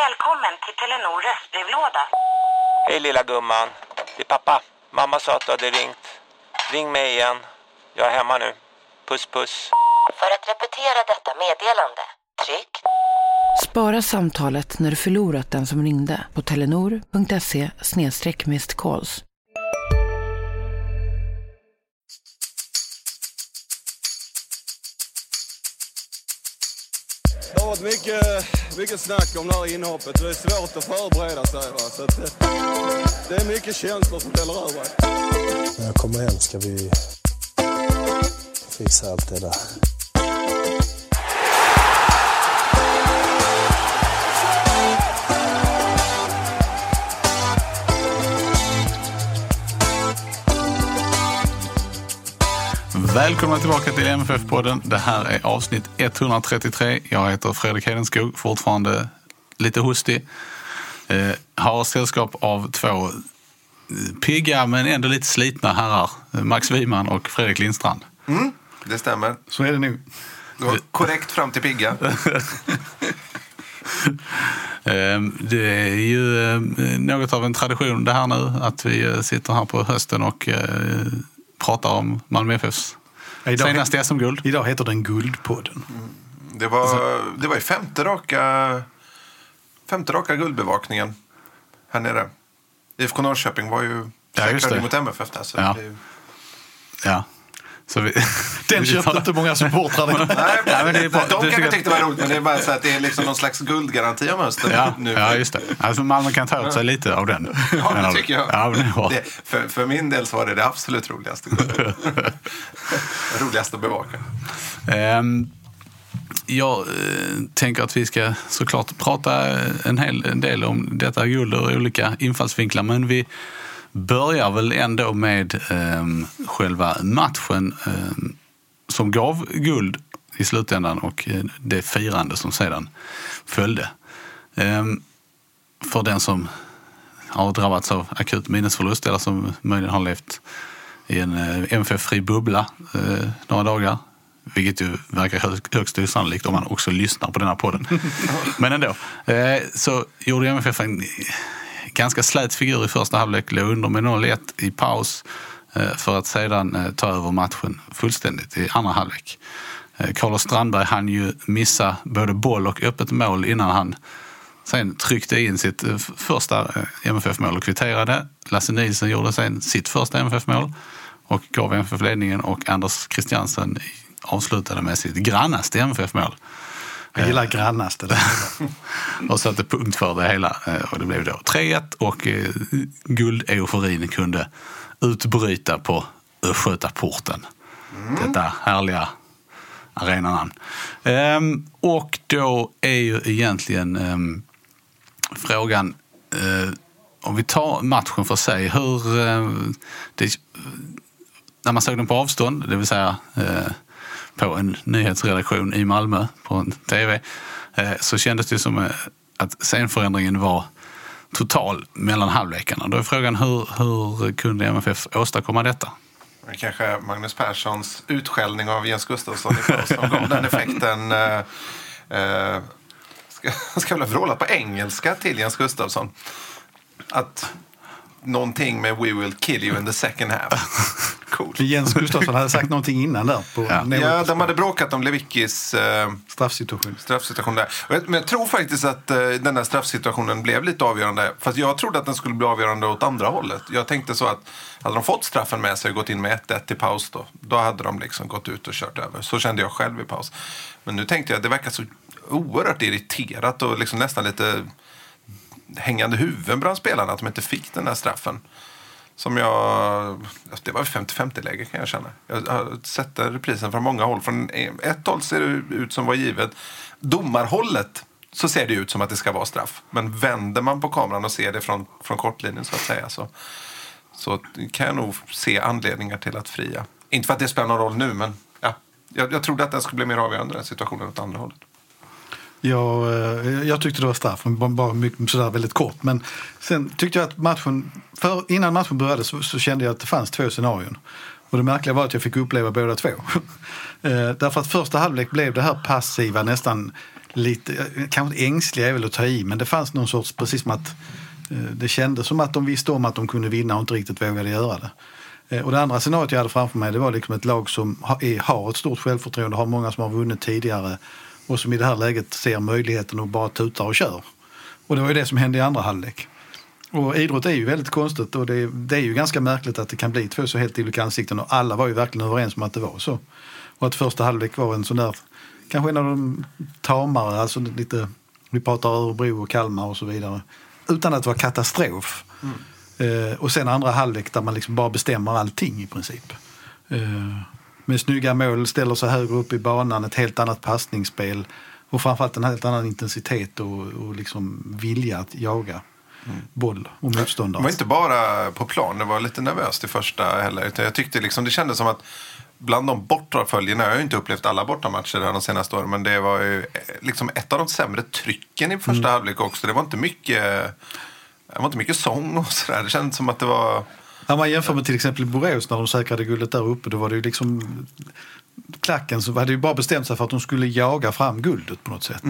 Välkommen till Telenor röstbrevlåda. Hej lilla gumman. Det är pappa. Mamma sa att du hade ringt. Ring mig igen. Jag är hemma nu. Puss puss. För att repetera detta meddelande, tryck Spara samtalet när du förlorat den som ringde på telenor.se calls. Det har varit mycket, mycket snack om det här inhoppet. Det är svårt att förbereda sig. Va? Så att, eh, det är mycket känslor som väller över. När jag kommer hem ska vi fixa allt det där. Välkomna tillbaka till MFF-podden. Det här är avsnitt 133. Jag heter Fredrik Hedenskog, fortfarande lite hostig. Eh, har sällskap av två eh, pigga men ändå lite slitna herrar. Eh, Max Wiman och Fredrik Lindstrand. Det stämmer. Så är det nu. Det var korrekt fram till pigga. Eh, Det är ju eh, något av en tradition det här nu att vi sitter här på hösten och pratar om Malmö FFs Idag, senaste SM-guld. idag heter den Guldpodden. Det var, det var ju femte raka, femte raka guldbevakningen här nere. IFK Norrköping var ju Ja, säkrade det. mot MFF där. Så Ja. det Ja. Så vi, Den vi köpte tar- inte många supportrar. Nej, Ja, men det är bra. de kanske tyckte det var roligt, men det är bara så att det är liksom någon slags guldgaranti om hösten. Ja, nu. ja, just det. Alltså Malmö kan ta åt sig lite av den. Ja, det tycker jag. Ja, men det för, för min del så var det det absolut roligaste roligaste att bevaka. Ehm, jag eh, tänker att vi ska såklart prata en hel en del om detta guld ur olika infallsvinklar. Men vi börjar väl ändå med ehm, själva matchen ehm, som gav guld i slutändan och eh, det firande som sedan följde. Ehm, för den som har drabbats av akut minnesförlust eller som möjligen har levt i en eh, MFF-fri bubbla eh, några dagar. Vilket ju verkar hö- högst osannolikt om man också lyssnar på den här podden. Men ändå. Eh, så gjorde MFF en ganska slät figur i första halvlek. Låg under med 0-1 i paus. Eh, för att sedan eh, ta över matchen fullständigt i andra halvlek. Eh, Carlos Strandberg hann ju missa både boll och öppet mål innan han sen tryckte in sitt första MFF-mål och kvitterade. Lasse Nielsen gjorde sen sitt första MFF-mål och gav MFF ledningen och Anders Christiansen avslutade med sitt grannaste MFF-mål jag gillar grannaste. där. och satte punkt för det hela. Eh, Och det blev då 3-1 och eh, guldeuforin kunde utbryta på Östgötaporten. Detta härliga arenanamn. Ehm, och då är ju egentligen ehm, frågan, eh, om vi tar matchen för sig, hur... Eh, det, när man såg den på avstånd, det vill säga eh, på en nyhetsredaktion i Malmö på en tv, eh, så kändes det som eh, att scenförändringen var total mellan halvlekarna. Då är frågan hur, hur kunde MFF åstadkomma detta? Det Kanske Magnus Perssons utskällning av Jens Gustafsson i paus som gav den effekten. Eh, eh, ska, ska väl vråla på engelska till Jens Gustafsson. Att någonting med We will kill you in the second half. Coolt. Jens Gustafsson hade sagt någonting innan där. På, Ja. Ja, de hade bråkat om Lewickis eh, straffsituation. straffsituation där. Jag- Men jag tror faktiskt att eh, den där straffsituationen blev lite avgörande. Fast jag trodde att den skulle bli avgörande åt andra hållet. Jag tänkte så att hade de fått straffen med sig och gått in med 1-1 i paus då, då hade de liksom gått ut och kört över. Så kände jag själv i paus. Men nu tänkte jag att det verkar så oerhört irriterat och liksom nästan lite hängande huvuden bland spelarna att de inte fick den där straffen. Som jag... Det var 50-50-läge kan jag känna. Jag har sett reprisen från många håll. Från ett håll ser det ut som var givet. Domarhållet så ser det ut som att det ska vara straff. Men vänder man på kameran och ser det från, från kortlinjen så att säga så, så kan jag nog se anledningar till att fria. Inte för att det spelar någon roll nu, men ja, jag, jag trodde att den skulle bli mer avgörande den situationen åt andra hållet. Jag, eh, jag tyckte det var straff, bara- mycket, sådär väldigt kort. Men sen tyckte jag att matchen, för, innan matchen började så, så kände jag att det fanns två scenarion. Och det märkliga var att jag fick uppleva båda två. Eh, därför att första halvlek blev det här passiva, nästan lite, eh, kanske inte ängsliga är väl att ta i, men det fanns någon sorts, precis som att det kändes som att de visste om att de kunde vinna och inte riktigt vågade göra det. Och det andra scenariot jag hade framför mig det var liksom ett lag som har ett stort självförtroende, har många som har vunnit tidigare och som i det här läget ser möjligheten att bara tuta och kör. Och det var ju det som hände i andra halvlek. Och idrott är ju väldigt konstigt och det är, det är ju ganska märkligt att det kan bli två så helt olika ansikten och alla var ju verkligen överens om att det var så. Och att första halvlek var en sån där, kanske en av de tamare, alltså lite, vi pratar Örebro och Kalmar och så vidare, utan att vara katastrof. Eh, och sen andra halvlek där man liksom bara bestämmer allting i princip. Eh, med snygga mål, ställer sig högre upp i banan, ett helt annat passningsspel och framförallt en helt annan intensitet och, och liksom vilja att jaga boll och Det motståndare. var inte bara på plan, det var lite nervöst i första heller. Jag tyckte liksom, det kändes som att bland de bortaföljerna, jag har ju inte upplevt alla bortamatcher de senaste åren, men det var ju eh, liksom ett av de sämre trycken i första Mm. halvlek också. Det var inte mycket, det var inte mycket sång och sådär. Det kändes som att det var... Om man jämför med till exempel Borås när de säkrade guldet där uppe, då var det ju liksom klacken som hade ju bara bestämt sig för att de skulle jaga fram guldet på något sätt.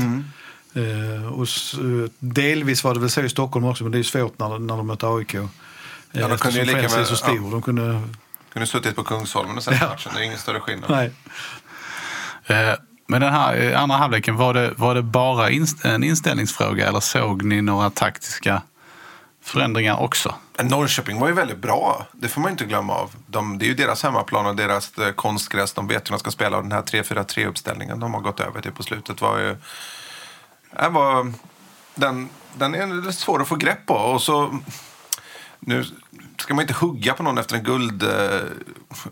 Eh, och s, eh, delvis var det väl så i Stockholm också, men det är ju svårt när, när de möter AIK. Eh, de kunde ju lika Friends är så stor. ja. De kunde, Kunde suttit på Kungsholmen och sett Ja. matchen, det är ingen större skillnad. nej. Eh, Men den här andra halvleken, var det, var det bara inst- en inställningsfråga eller såg ni några taktiska förändringar också? Norrköping var ju väldigt bra. Det får man inte glömma av. De, det är ju deras hemmaplan och deras eh, konstgräs. De vet hur de ska spela. Och den här 3-4-3-uppställningen de har gått över till på slutet var ju... Eh, var, den, den är svår att få grepp på. Och så, nu ska man inte hugga på någon efter en guld, eh,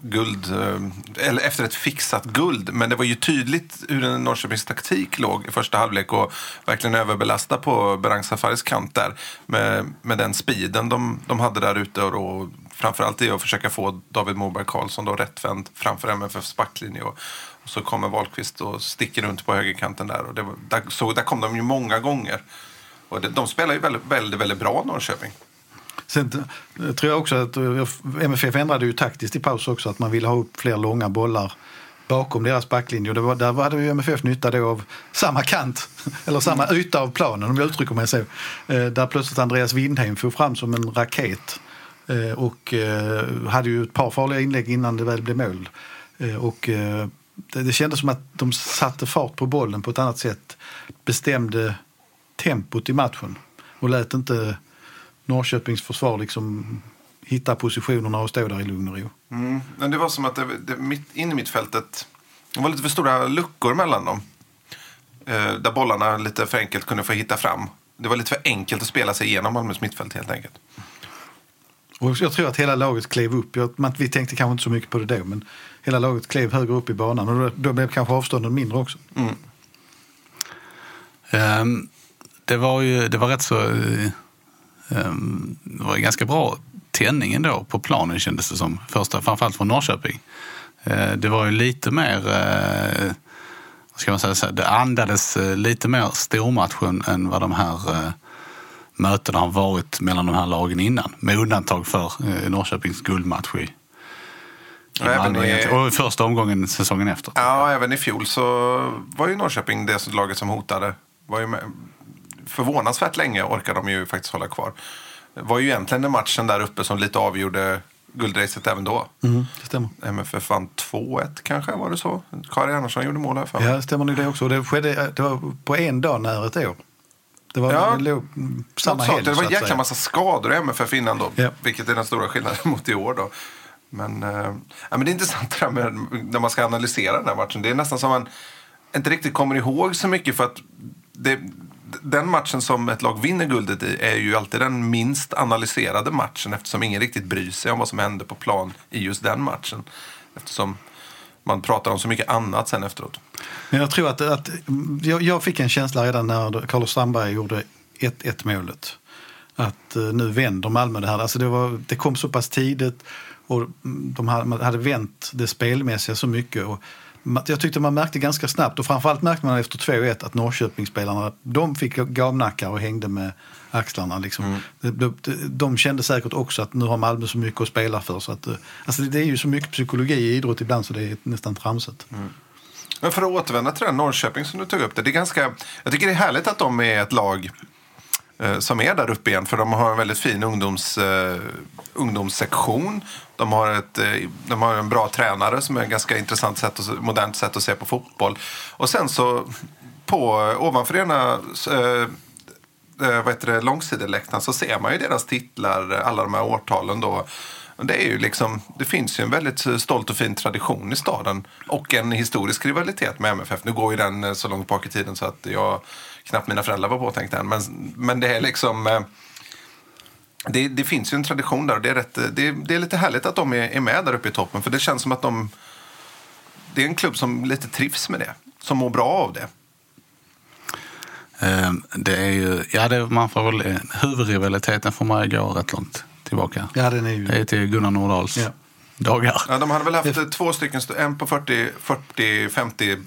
guld eh, eller efter ett fixat guld. Men det var ju tydligt hur en Norrköpings taktik låg i första halvlek och verkligen överbelasta på Berang Safaris kant där med, med den speeden de, de hade där ute och då, framförallt i att försöka få David Moberg Karlsson då rättvänd framför MFFs backlinje och, och så kommer Wahlqvist och sticker runt på högerkanten där och det var, där, så, där kom de ju många gånger. Och det, de spelar ju väldigt, väldigt, väldigt bra Norrköping. Sen eh, tror jag också att eh, MFF ändrade ju taktiskt i paus också att man ville ha upp fler långa bollar bakom deras backlinje. Och var, där hade ju MFF nytta då av samma kant, eller samma yta av planen om jag uttrycker mig så. Eh, Där plötsligt Andreas Windheim for fram som en raket eh, och eh, hade ju ett par farliga inlägg innan det väl blev mål. Eh, Och eh, det, det kändes som att de satte fart på bollen på ett annat sätt, bestämde tempot i matchen och lät inte Norrköpings försvar liksom hitta positionerna och stå där i lugn och ro. Mm. Men det var som att det, det, mitt, in i mittfältet, det var lite för stora luckor mellan dem. Eh, där bollarna lite för enkelt kunde få hitta fram. Det var lite för enkelt att spela sig igenom Malmös mittfält helt enkelt. Och jag tror att hela laget klev upp. Jag, man, vi tänkte kanske inte så mycket på det då, men hela laget klev högre upp i banan och då, då blev kanske avstånden mindre också. Ehm, Det var ju det var rätt så... eh, ehm, Det var ganska bra tändning ändå på planen kändes det som. Första, framförallt från Norrköping. Eh, Det var ju lite mer... eh, vad ska man säga, det andades eh, lite mer stormatchen än vad de här eh, mötena har varit mellan de här lagen innan. Med undantag för Norrköpings guldmatch i, Och i- och första omgången säsongen efter. Ja, även i fjol så var ju Norrköping det laget som hotade. Var ju med, förvånansvärt länge orkade de ju faktiskt hålla kvar. Det var ju egentligen den matchen där uppe som lite avgjorde guldracet även då. Mm, det stämmer. MFF vann 2-1 kanske, var det så? Kari Andersson gjorde mål här för mig. Ja, det stämmer nog det också. Det, skedde, det var på en dag när ett år. Det var Ja. det mm, samma helg. Det var en jäkla massa skador i MFF innan då. Ja. Vilket är den stora skillnaden mot i år då. Men, ja, men det är intressant det där med när man ska analysera den här matchen. Det är nästan som man inte riktigt kommer ihåg så mycket för att det, den matchen som ett lag vinner guldet i är ju alltid den minst analyserade matchen eftersom ingen riktigt bryr sig om vad som hände på plan i just den matchen. Eftersom man pratar om så mycket annat sen efteråt. Men jag tror att, att jag, jag fick en känsla redan när Carlos Strandberg gjorde 1-1 målet. Att eh, nu vänder Malmö det här. Alltså det, var, det kom så pass tidigt och de hade, vänt det spelmässiga så mycket. Och jag tyckte man märkte ganska snabbt och framförallt märkte man efter 2-1 att Norrköpingsspelarna de fick gavnackar och hängde med axlarna. Liksom. De, de, de kände säkert också att nu har Malmö så mycket att spela för. Så att, eh, alltså det är ju så mycket psykologi i idrott ibland så det är nästan tramsigt. Men för att återvända till den Norrköping som du tog upp. Det, det är ganska, jag tycker det är härligt att de är ett lag eh, som är där uppe igen. För de har en väldigt fin ungdoms, eh, ungdomssektion. De har, ett, eh, de har en bra tränare som är ett ganska intressant sätt och modernt sätt att se på fotboll. Och sen så på, ovanför ena eh, eh vad heter det, långsideläktaren så ser man ju deras titlar, alla de här årtalen då. Det, är ju liksom, det finns ju en väldigt stolt och fin tradition i staden och en historisk rivalitet med MFF. Nu går ju den eh, så långt bak i tiden så att jag knappt mina föräldrar var påtänkta än. Men, men det är liksom... Det, det finns ju en tradition där och det är, rätt, det, det är lite härligt att de är, är med där uppe i toppen. För det känns som att de... Det är en klubb som lite trivs med det. Som mår bra av det. Eh, Det är ju, ja, det, man får väl, eh, huvudrivaliteten får man ju gå rätt långt tillbaka. Ja, den är ju... Det är till Gunnar Nordahls Ja. dagar. Ja, de hade väl haft eh, två stycken, st- en på 40-50 eh,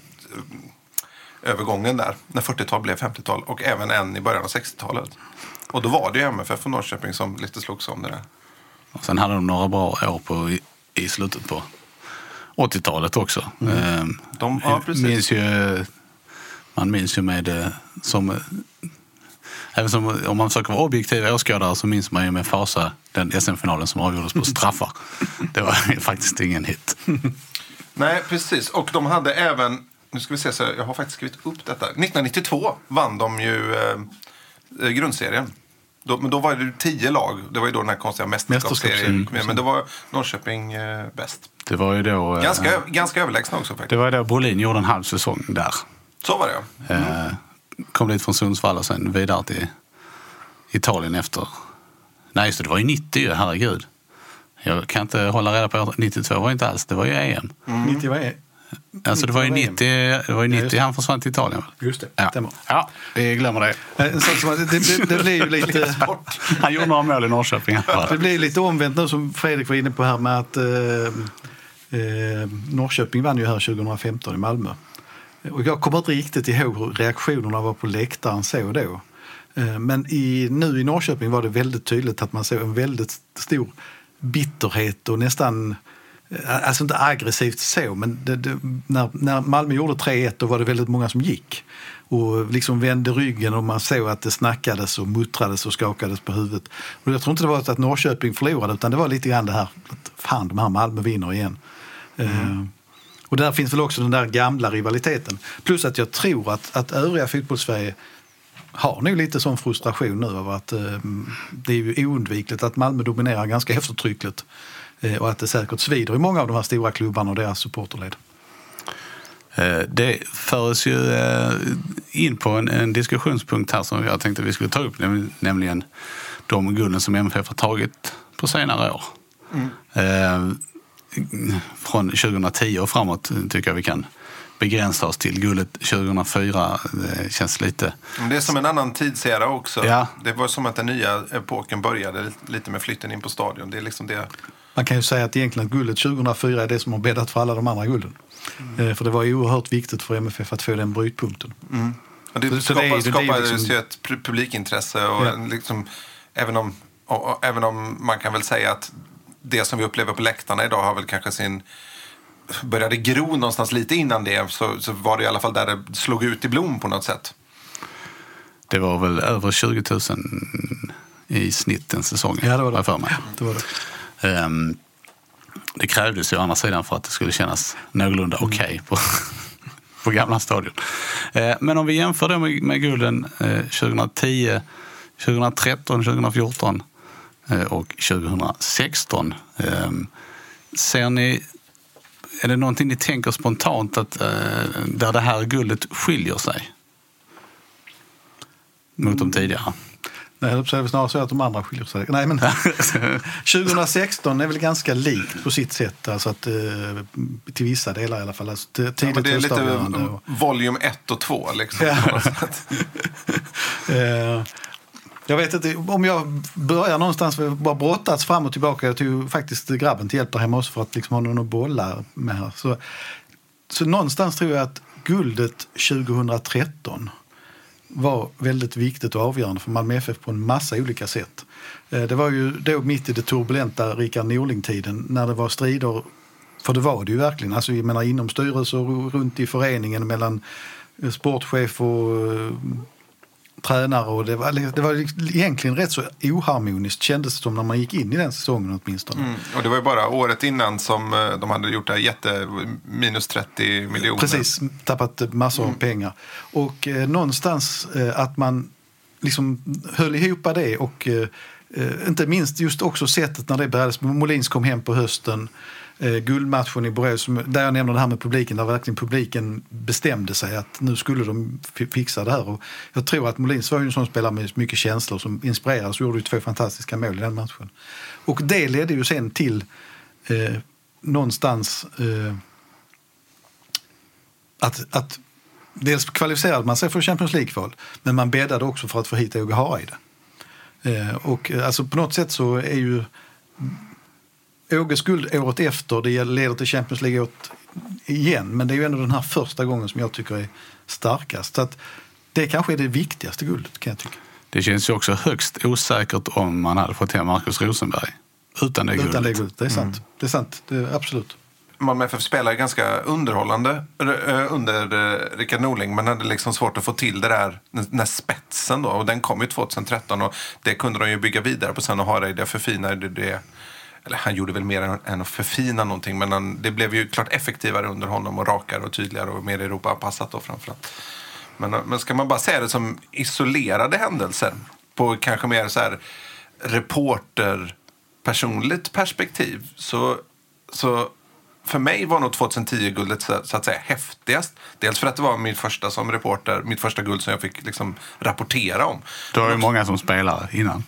övergången där, när 40-tal blev 50-tal och även en i början av 60-talet. Och då var det ju MFF och Norrköping som lite slogs om det där. Och sen hade de några bra år på, i, i slutet på 80-talet också. Eh, De- ja, minns ju, man minns ju med eh, som Även som, om man försöker vara objektiv åskådare så minns man ju med fasa den SM-finalen som avgjordes på straffar. Det var faktiskt ingen hit. Nej, precis. Och de hade även, nu ska vi se, så jag har faktiskt skrivit upp detta. 1992 vann de ju eh, grundserien. Då, men då var det tio lag. Det var ju då den här konstiga mästerskapsserien. Med. Men då var Norrköping eh, bäst. Det var ju då, eh, Ganska, ganska överlägsna också faktiskt. det var då Brolin gjorde en halv säsong där. Så var det ja. Eh, kom dit från Sundsvall och sen vidare till Italien efter. Nej, just det, det var ju 90 ju, herregud. Jag kan inte hålla reda på, 92 var inte alls, det var ju EM. 90 vad är Alltså det var ju 90 90, det var ju 90 just det. han försvann till Italien. Just det, Ja. stämmer. ja, vi glömmer det. Eh, det, det, det blir ju lite... Han gjorde några mål i Norrköping. Det blir lite omvänt nu som Fredrik var inne på här med att eh, eh, Norrköping vann ju här 2015 i Malmö. Och jag kommer inte riktigt ihåg hur reaktionerna var på läktaren så då. Eh, men i, nu i Norrköping var det väldigt tydligt att man såg en väldigt stor bitterhet och nästan Alltså inte aggressivt så, men det, det, när, när Malmö gjorde 3-1 då var det väldigt många som gick. Och liksom vände ryggen och man såg att det snackades och muttrades och skakades på huvudet. Och jag tror inte det var att Norrköping förlorade utan det var lite grann det här att fan de här Malmö vinner igen. Eh, och där finns väl också den där gamla rivaliteten. Plus att jag tror att, att övriga fotbollssverige har nog lite sån frustration nu över att eh, det är ju oundvikligt att Malmö dominerar ganska eftertryckligt. Eh, och att det säkert svider i många av de här stora klubbarna och deras supporterled. Eh, Det för oss ju eh, in på en, en diskussionspunkt här som jag tänkte vi skulle ta upp, näm- nämligen de gulden som MFF har tagit på senare år. Eh, Från 2010 och framåt tycker jag vi kan begränsa oss till guldet 2004. Det känns lite... Men Det är som en annan tidsera också. Ja. Det var som att den nya epoken började lite med flytten in på stadion. Det är liksom det. Man kan ju säga att egentligen guldet 2004 är det som har bäddat för alla de andra gulden. Eh, För det var ju oerhört viktigt för MFF att få den brytpunkten. Och det det det är skapades liksom- ju ett pu- publikintresse. Och Ja. liksom, även, om, och, och, även om man kan väl säga att det som vi upplever på läktarna idag har väl kanske sin började gro någonstans lite innan det så, så var det i alla fall där det slog ut i blom på något sätt. Det var väl över 20 000 i snitt den säsongen. Ja, det var det. jag för mig. Det var det. Ehm, det krävdes ju å andra sidan för att det skulle kännas någorlunda okej på, på gamla stadion. Eh, men om vi jämför då med, med gulden eh, 2010, 2013, 2014 eh, och 2016. Eh, ser ni, är det någonting ni tänker spontant att, eh, där det här guldet skiljer sig? Mot de tidigare? Nej, jag är snarare så att de andra skiljer sig. Nej, men 2016 är väl ganska likt på sitt sätt. Alltså att, eh, till vissa delar i alla fall. Alltså, Ja, det är lite volym 1 och 2 liksom. Ja. Eh, jag vet inte, om jag börjar någonstans, bara brottats fram och tillbaka. Jag tog faktiskt grabben till hjälp där hemma också för att liksom ha någon att bolla med här. Så, så någonstans tror jag att guldet 2013 var väldigt viktigt och avgörande för Malmö FF på en massa olika sätt. Eh, det var ju då mitt i det turbulenta Rickard Norling-tiden när det var strider, för det var det ju verkligen, alltså jag menar inom styrelser och runt i föreningen mellan eh, sportchef och eh, tränare och det var, det var egentligen rätt så oharmoniskt kändes det som när man gick in i den säsongen åtminstone. Mm. Och det var ju bara året innan som eh, de hade gjort det här jätte minus 30 miljoner. Precis, tappat massor av pengar. Och eh, någonstans eh, att man liksom höll ihop det och eh, eh, inte minst just också sättet när det började. Molins kom hem på hösten. Eh, guldmatchen i Borås, där jag nämner det här med publiken, där verkligen publiken bestämde sig att nu skulle de fixa det här. Och jag tror att Molins var ju en sån spelare med mycket känslor som inspirerades och gjorde ju två fantastiska mål i den matchen. Och det ledde ju sen till eh, någonstans eh, att, att dels kvalificerade man sig för Champions League-kval men man bäddade också för att få hit Åge Hareide. Eh, och eh, alltså på något sätt så är ju Åges guld året efter, det leder till Champions League året igen men det är ju ändå den här första gången som jag tycker är starkast. Så att det kanske är det viktigaste guldet kan jag tycka. Det känns ju också högst osäkert om man hade fått hem Marcus Rosenberg utan det Utan det guldet. guldet, det är sant. Det är sant, det är absolut. Malmö FF spelade ganska underhållande eh, under eh, Rickard Norling men hade liksom svårt att få till det där, den här spetsen då. Och den kom ju 2013 och det kunde de ju bygga vidare på sen och Hareide förfinade det. Eller han gjorde väl mer än, att förfina någonting men han, det blev ju klart effektivare under honom och rakare och tydligare och mer Europa-anpassat då framförallt. Men, men ska man bara säga det som isolerade händelser på kanske mer så här reporter-personligt perspektiv så, så för mig var nog 2010-guldet så, så att säga häftigast. Dels för att det var min första som reporter, mitt första guld som jag fick liksom rapportera om. Du har ju många som spelare innan.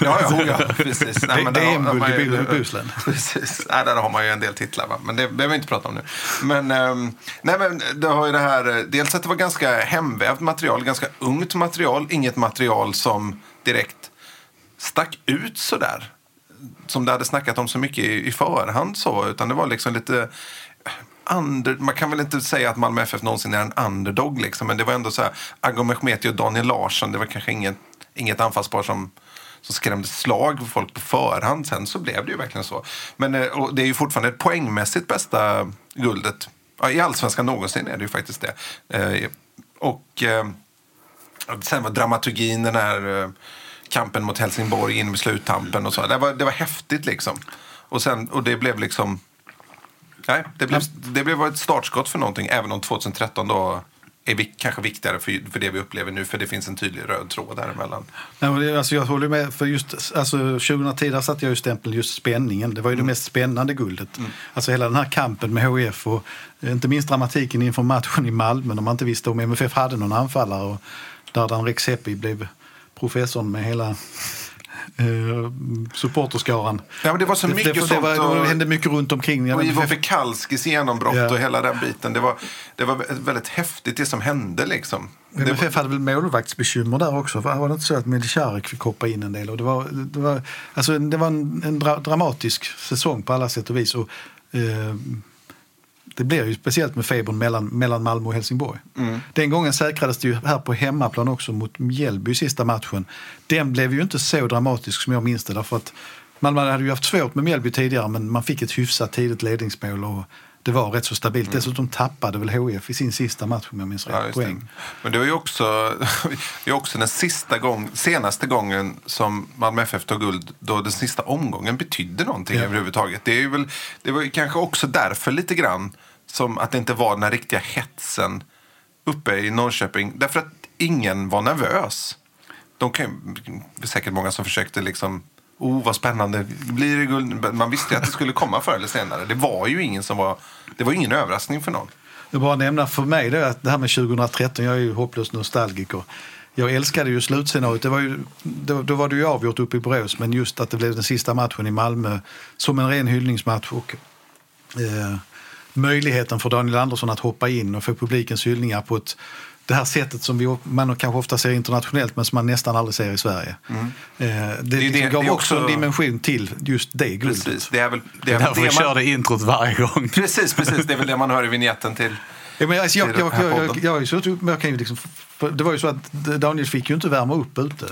Ja, ja, ja precis. Nej, man i ju- Bo- Bohuslän. Precis. Nej, där har man ju en del titlar, va? men det behöver vi inte prata om nu. Men, ehm, nej, men det har ju det här, eh, dels att det var ganska hemvävt material, ganska ungt material, inget material som direkt stack ut sådär. Som det hade snackat om så mycket i, i förhand så, utan det var liksom lite under, man kan väl inte säga att Malmö FF någonsin är en underdog liksom, men det var ändå så här, Aggo Mehmeti och Daniel Larsson, det var kanske inget, inget anfallspar som som skrämde slag för folk på förhand. Sen så blev det ju verkligen så. Men eh, och det är ju fortfarande ett poängmässigt bästa guldet. Ja, I allsvenskan någonsin är det ju faktiskt det. Eh, Och eh, sen var dramaturgin, den här kampen mot Helsingborg in med sluttampen och så. Det var, det var häftigt liksom. Och, sen, och det blev liksom... Nej, det blev, det blev ett startskott för någonting, även om 2013 då är vi, kanske viktigare för, för det vi upplever nu, för det finns en tydlig röd tråd däremellan. Nej, alltså jag håller med. För just, alltså 2010 där satte jag ju stämpeln just spänningen. Det var ju det mest spännande guldet. Alltså hela den här kampen med HF och eh, inte minst dramatiken inför matchen i Malmö när man inte visste om MFF hade någon anfallare. Och där Dan Rexepi blev professorn med hela eh, supporterskaran. Ja, men det var så mycket det, det, sånt var, och- det hände mycket runt omkring. Och Ivo MFF Pekalskis genombrott Ja. och hela den biten. Det var, det var väldigt häftigt det som hände liksom. Det var, MFF hade väl målvaktsbekymmer där också. Var det inte så att Medicarik fick hoppa in en del? Och det, var, det, var, alltså det var en, en dra, dramatisk säsong på alla sätt och vis. Och, eh, det blev ju speciellt med febern mellan, mellan Malmö och Helsingborg. Den gången säkrades det ju här på hemmaplan också mot Mjällby sista matchen. Den blev ju inte så dramatisk som jag minns det. Därför att Malmö hade ju haft svårt med Mjällby tidigare men man fick ett hyfsat tidigt ledningsmål och det var rätt så stabilt. Dessutom tappade väl HF i sin sista match om jag minns rätt ja, just det. poäng. Men det var ju också, det är också den sista gång, senaste gången som Malmö FF tog guld då den sista omgången betydde någonting Ja. överhuvudtaget. Det, är ju väl, det var kanske också därför lite grann som att det inte var den här riktiga hetsen uppe i Norrköping. Därför att ingen var nervös. De kan, ju- det säkert många som försökte liksom Oh, vad spännande. Blir det guld? Man visste ju att det skulle komma förr eller senare. Det var ju ingen som var... Det var ingen överraskning för någon. Jag bara nämna för mig då att det här med 2013, jag är ju hopplöst nostalgiker. Jag älskade ju slutscenariot. Det var ju, då, då var det ju avgjort uppe i Borås, men just att det blev den sista matchen i Malmö som en ren hyllningsmatch. Och, eh, möjligheten för Daniel Andersson att hoppa in och få publikens hyllningar på ett det här sättet som vi, man kanske ofta ser internationellt men som man nästan aldrig ser i Sverige. Eh, det Mm. det- liksom det gav är också en dimension till just det guldet. Precis, det är väl det, Det är väl därför vi det man, kör det introt varje gång. Precis, precis. Det är väl det man hör i vignetten till. Ja, men alltså, jag, jag, jag, jag, jag, suttit upp- men jag kan ju liksom, det var ju så att Daniel fick ju inte värma upp ute.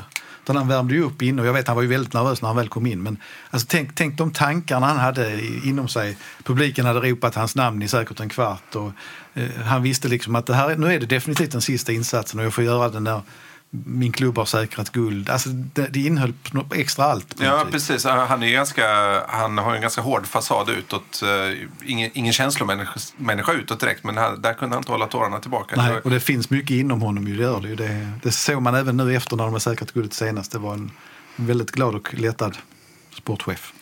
Utan han värmde ju upp inne och jag vet han var ju väldigt nervös när han väl kom in. Men alltså, tänk, tänk de tankarna han hade inom sig. Publiken hade ropat hans namn i säkert en kvart. Och, eh, han visste liksom att det här, nu är det definitivt den sista insatsen och jag får göra den där min klubb har säkrat guld. Alltså, det, det innehöll extra allt. Ja, vis. precis. Han, är ganska, han har ju en ganska hård fasad utåt. Eh, Ingen, ingen känslomänniska människa utåt direkt, men här, där kunde han inte hålla tårarna tillbaka. Nej, och det finns mycket inom honom. Ju, det, gör det, ju. Det, det såg man även nu efter när de har säkrat guldet senast. Det var en väldigt glad och lättad sportchef.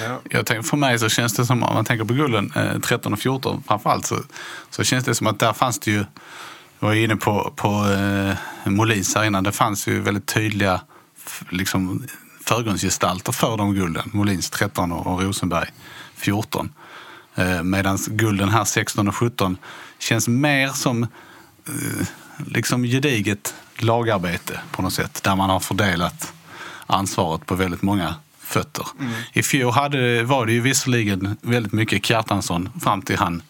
ja. Jag tänker, för mig så känns det som, om man tänker på gulden eh, 13 och 14 framförallt, så, så känns det som att där fanns det ju, jag var inne på, på eh, Molins här innan, det fanns ju väldigt tydliga liksom, förgrundsgestalter för de gulden. Molins 13 och, Rosenberg 14. Eh, Medan gulden här 16 och 17 känns mer som eh, liksom gediget lagarbete på något sätt. Där man har fördelat ansvaret på väldigt många fötter. I fjol hade, var det ju visserligen väldigt mycket Kjartansson fram till han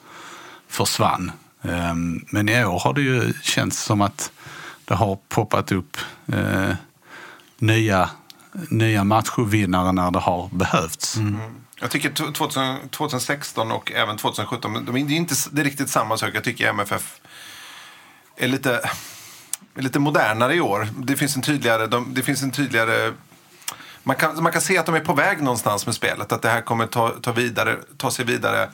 försvann. Ehm, men i år har det ju känts som att det har poppat upp eh, nya, nya matchvinnare när det har behövts. Mm. Jag tycker 2000, 2016 och även 2017, de är det är inte det är riktigt samma sak. Jag tycker MFF är lite, är lite modernare i år. Det finns en tydligare... De, det finns en tydligare man, kan, man kan se att de är på väg någonstans med spelet. Att det här kommer ta, ta, vidare, ta sig vidare.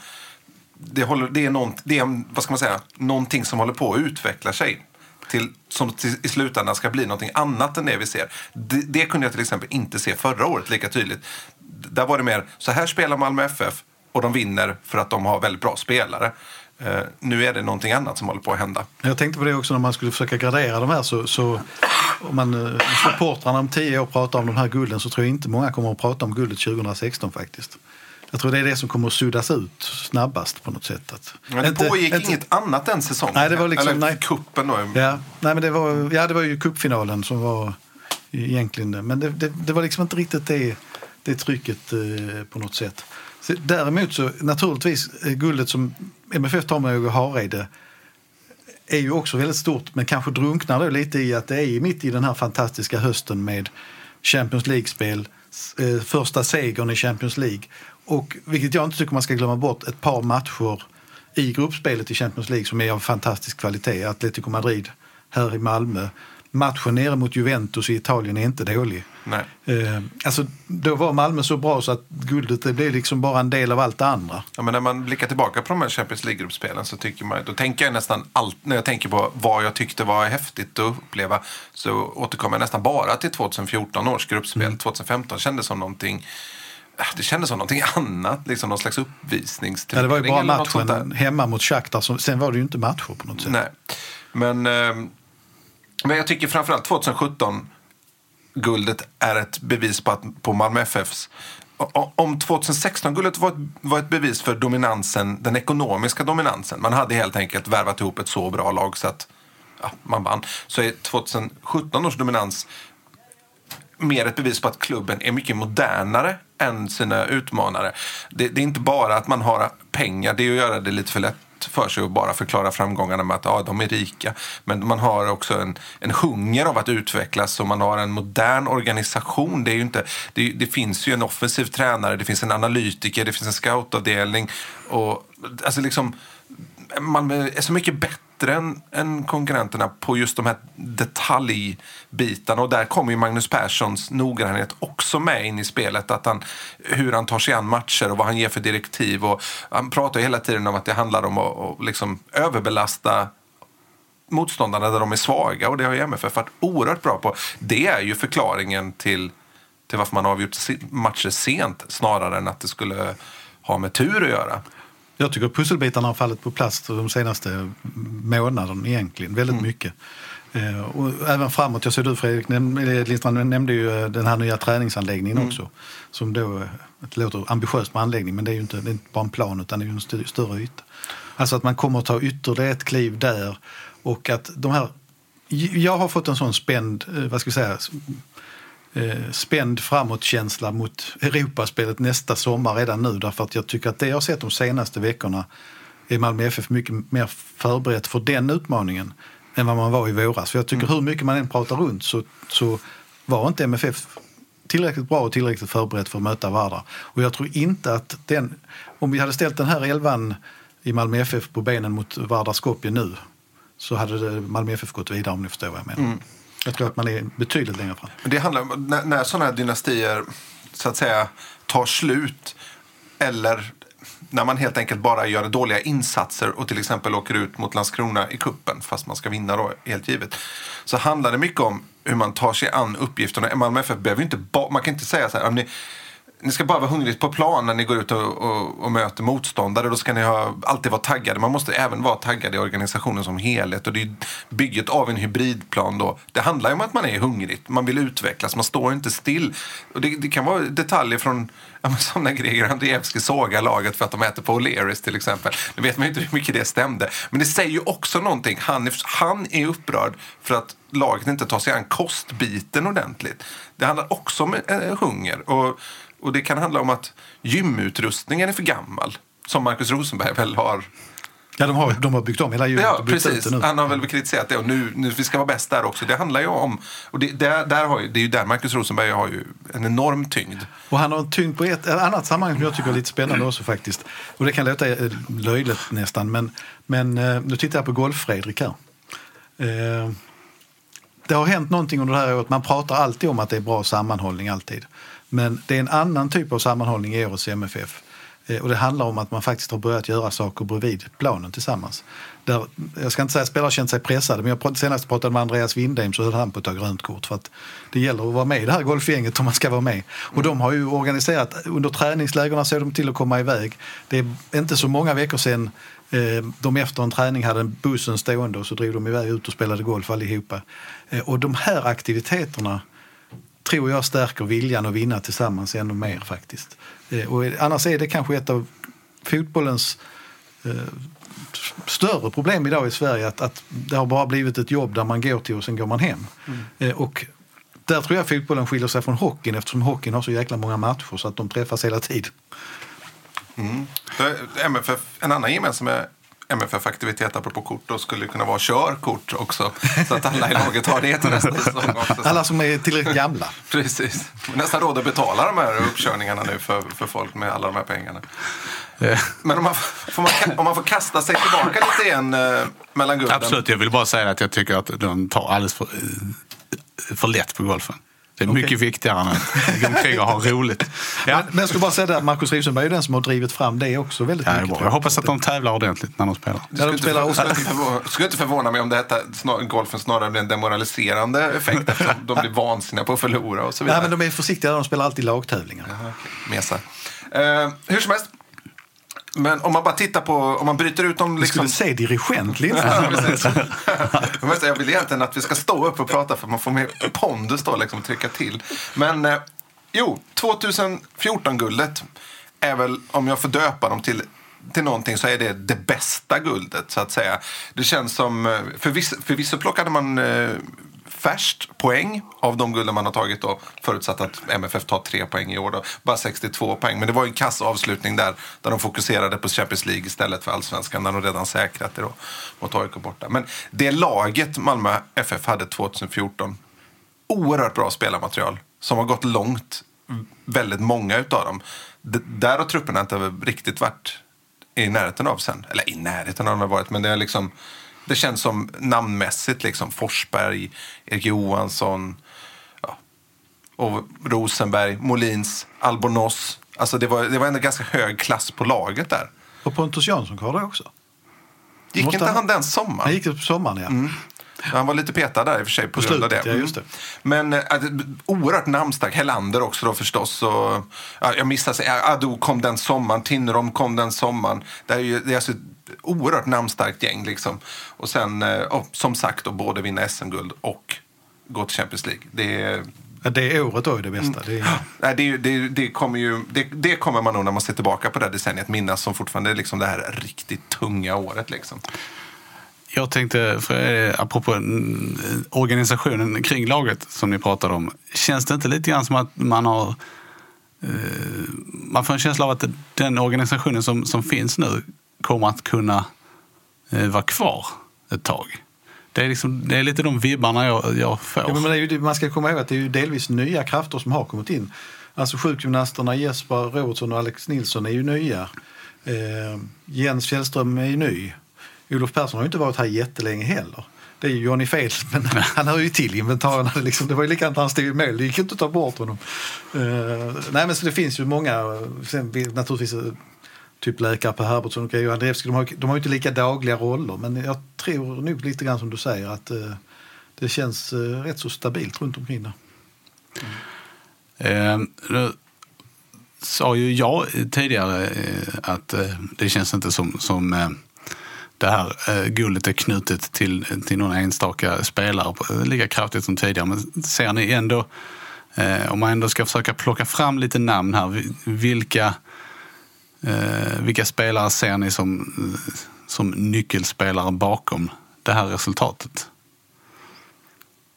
Det, håller, det, är någon, det är vad ska man säga, någonting som håller på att utveckla sig. Till, som till, i slutändan ska bli någonting annat än det vi ser. Det, det kunde jag till exempel inte se förra året lika tydligt. Där var det mer, så här spelar Malmö FF och de vinner för att de har väldigt bra spelare. Uh, nu är det någonting annat som håller på att hända. Jag tänkte på det också när man skulle försöka gradera de här. Så, så om man, eh, supportrarna om tio år pratar om de här gulden så tror jag inte många kommer att prata om guldet 2016 faktiskt. Jag tror det är det som kommer att suddas ut snabbast på något sätt. Att, Men det inte- pågick inte- inget annat än säsongen. Nej, det var liksom- Eller nej. kuppen då. Ja, nej, men det, var, ja, det var ju cupfinalen som var egentligen det. Men det, det, det var liksom inte riktigt det, det trycket eh, på något sätt. Så, däremot så naturligtvis eh, guldet som MFF tar med Åge Hareide är ju också väldigt stort men kanske drunknar då lite i att det är mitt i den här fantastiska hösten med Champions League-spel, eh, första segern i Champions League och vilket jag inte tycker man ska glömma bort, ett par matcher i gruppspelet i Champions League som är av fantastisk kvalitet. Atletico Madrid här i Malmö. Matchen nere mot Juventus i Italien är inte dålig. Nej. Eh, alltså, då var Malmö så bra så att guldet det blev liksom bara en del av allt det andra. Ja, men när man blickar tillbaka på de här Champions League-gruppspelen så tycker man, då tänker jag nästan allt, när jag tänker på vad jag tyckte var häftigt att uppleva så återkommer jag nästan bara till 2014 års gruppspel. 2015 kändes som någonting det kändes som någonting annat, liksom någon slags Ja, uppvisningsturnering. det var ju bara matchen hemma mot Shakhtar. som- Sen var det ju inte matcher på något sätt. Nej. Men, ehm, men jag tycker framförallt 2017 guldet är ett bevis på, att, på Malmö FFs om 2016-guldet var, ett- var ett bevis för dominansen, den ekonomiska dominansen. Man hade helt enkelt värvat ihop ett så bra lag så att ja, man vann. Så är 2017 års dominans mer ett bevis på att klubben är mycket modernare än sina utmanare. Det, det är inte bara att man har pengar, det är att göra det lite för lätt för sig att bara förklara framgångarna med att ja, de är rika. Men man har också en, en hunger av att utvecklas och man har en modern organisation. Det, är ju inte, det, det finns ju en offensiv tränare, det finns en analytiker, det finns en scoutavdelning. Och, alltså liksom, man är så mycket bättre bättre än, än konkurrenterna på just de här detaljbitarna. Och där kommer ju Magnus Perssons noggrannhet också med in i spelet. Att han, hur han tar sig an matcher och vad han ger för direktiv. Och han pratar ju hela tiden om att det handlar om att, att liksom överbelasta motståndarna där de är svaga. Och det har ju MFF varit oerhört bra på. Det är ju förklaringen till, till varför man har avgjort matcher sent snarare än att det skulle ha med tur att göra. Jag tycker pusselbitarna har fallit på plats de senaste månaderna egentligen. Väldigt mycket. Eh, och även framåt. Jag ser du Fredrik eller Lindstrand nämnde ju eh, den här nya träningsanläggningen också. Som då, eh, det låter ambitiöst med anläggning men det är ju inte, det är inte bara en plan utan det är ju en st- större yta. Alltså att man kommer att ta ytterligare ett kliv där och att de här jag har fått en sån spänd, eh, vad ska vi säga, eh, spänd framåtkänsla mot Europaspelet nästa sommar redan nu. Därför att jag tycker att det jag sett de senaste veckorna är Malmö FF mycket mer förberett för den utmaningen än vad man var i våras. För jag tycker hur mycket man än pratar runt så, så var inte MFF tillräckligt bra och tillräckligt förberett för att möta Vardar. Och jag tror inte att den, om vi hade ställt den här elvan i Malmö FF på benen mot Vardar Skopje nu så hade Malmö FF gått vidare om ni förstår vad jag menar. Jag tror att man är betydligt längre fram. Men det handlar om när, när sådana här dynastier så att säga tar slut eller när man helt enkelt bara gör dåliga insatser och till exempel åker ut mot Landskrona i kuppen fast man ska vinna då, helt givet. Så handlar det mycket om hur man tar sig an uppgifterna. Malmö FF behöver ju inte man kan inte säga så här, ni, ska bara vara hungrigt på plan när ni går ut och, och, och möter motståndare. Då ska ni ha, alltid vara taggade. Man måste även vara taggad i organisationen som helhet. Och det är bygget av en hybridplan då. Det handlar ju om att man är hungrig. Man vill utvecklas. Man står inte still. Och det, det kan vara detaljer från ja, som när Greger Andreevski sågar laget för att de äter på O'Learys till exempel. Nu vet man ju inte hur mycket det stämde. Men det säger ju också någonting. Han är, han är upprörd för att laget inte tar sig an kostbiten ordentligt. Det handlar också om eh, hunger. Och, och det kan handla om att gymutrustningen är för gammal. Som Markus Rosenberg väl har Ja, de har, de har byggt om hela gymmet Ja, precis. Han har väl kritiserat det och nu, nu vi ska vara bäst där också. Det handlar ju om, och det, där, där har ju, det är ju där Markus Rosenberg har ju en enorm tyngd. Och han har en tyngd på ett, ett annat sammanhang som jag tycker är lite spännande också faktiskt. Och det kan låta eh, löjligt nästan, men, men eh, nu tittar jag på Golf-Fredrik här. Eh, Det har hänt någonting under det här året. Man pratar alltid om att det är bra sammanhållning alltid. Men det är en annan typ av sammanhållning i årets MFF. Eh, och det handlar om att man faktiskt har börjat göra saker bredvid planen tillsammans. Där, jag ska inte säga att spelare känt sig pressade, men jag senast pratade med Andreas Windheim så höll han på att ta grönt kort. För att det gäller att vara med i det här golfgänget om man ska vara med. Och de har ju organiserat, under träningslägerna såg de till att komma iväg. Det är inte så många veckor sedan eh, de efter en träning hade bussen stående och så drog de iväg ut och spelade golf allihopa. Eh, och de här aktiviteterna tror jag stärker viljan att vinna tillsammans ännu mer faktiskt. Eh, Och annars är det kanske ett av fotbollens eh, större problem idag i Sverige att, att det har bara blivit ett jobb där man går till och sen går man hem. Eh, Och där tror jag fotbollen skiljer sig från hockeyn eftersom hockeyn har så jäkla många matcher så att de träffas hela tiden. För MFF, en annan gemensam MFF-aktivitet apropå kort då skulle kunna vara körkort också. Så att alla i laget har det till nästa säsong också. Alla som är tillräckligt gamla. Precis. Nästan råd att betala de här uppkörningarna nu för, för folk med alla de här pengarna. Eh, Men om man, får man, om man får kasta sig tillbaka lite igen eh, mellan gulden. Absolut, jag vill bara säga att jag tycker att de tar alldeles för, eh, för lätt på golfen. Det är mycket viktigare än att gå omkring och ha roligt. Ja, Men, men jag skulle bara säga det att Markus Rosenberg är den som har drivit fram det också väldigt ja, det mycket. Jag hoppas att de tävlar ordentligt när de spelar. Det skulle, inte spelar skulle, inte förvå- skulle inte förvåna mig om detta, snar, golfen snarare blir en demoraliserande effekt eftersom de blir vansinniga på att förlora och så vidare. Nej, men de är försiktiga, de spelar alltid lagtävlingar. Jaha, okej. Mesar. Eh, hur som helst. Men om man bara tittar på, om man bryter ut dem Du liksom... skulle se dirigent precis. Jag säga, vill egentligen att vi ska stå upp och prata för man får mer pondus då, liksom, trycka till. Men eh, jo, 2014-guldet är väl, om jag får döpa dem till till någonting så är det det bästa guldet så att säga. Det känns som, eh, förvisso, förvisso plockade man eh, färskt poäng av de gulden man har tagit då. Förutsatt att MFF tar tre poäng i år då. Bara 62 poäng. Men det var ju en kass avslutning där. Där de fokuserade på Champions League istället för allsvenskan. Där de redan säkrat det då. Mot AIK borta. Men det laget Malmö FF hade 2014. Oerhört bra spelarmaterial. Som har gått långt. Väldigt många utav dem. D- där har trupperna inte riktigt varit i närheten av sen. Eller i närheten har de varit. Men det är liksom det känns som namnmässigt liksom Forsberg, Erik Johansson ja, och Rosenberg, Molins, Albornoz. Alltså det var, det var en ganska hög klass på laget där. Och Pontus Jansson kvar där också. Gick inte han- han den sommaren? Han gick på sommaren, ja. Han var lite petad där i och för sig på, grund av det. ja, just det. Men äh, oerhört namnstark. Hellander också då förstås. Och, ja, jag missade sig. Ado kom den sommaren. Tinnerom kom den sommaren. Det är, ju, det är alltså ett oerhört namnstarkt gäng liksom. Och sen, eh, och, som sagt, då, både vinna SM-guld och gå till Champions League. Det är... ja. Det året då är det bästa. Det är, Nej, det, är ju- det, det, kommer ju, det, det kommer man nog när man ser tillbaka på det här decenniet minnas som fortfarande liksom det här riktigt tunga året. Liksom. Jag tänkte, för, eh, apropå mm, organisationen kring laget som ni pratade om. Känns det inte lite grann som att man har... Eh, man får en känsla av att den organisationen som, som finns nu kommer att kunna eh, vara kvar ett tag. Det är, liksom, det är lite de vibbarna jag, jag får. Ja, men det är ju, man ska komma ihåg att det är ju delvis nya krafter som har kommit in. Alltså sjukgymnasterna Jesper Robertsson och Alex Nilsson är ju nya. Eh, Jens Källström är ju ny. Olof Persson har ju inte varit här jättelänge heller. Det är ju Johnny Fels, men han hör ju till inventarierna. Liksom. Det var ju likadant när han stod i mål, det gick inte att ta bort honom. Uh, nej, men så det finns ju många, sen naturligtvis eh, typ läkare Per Herbertsson och Geo Andreevski, de har, ju- de har ju inte lika dagliga roller. Men jag tror nog lite grann som du säger att uh, det känns uh, rätt så stabilt runt omkring där. Mm. Uh, sa ju jag tidigare att det känns inte som, som det här eh, guldet är knutet till, till någon enstaka spelare på- lika kraftigt som tidigare. Men ser ni ändå, eh, om man ändå ska försöka plocka fram lite namn här, vi- vilka, eh, vilka spelare ser ni som, som nyckelspelare bakom det här resultatet?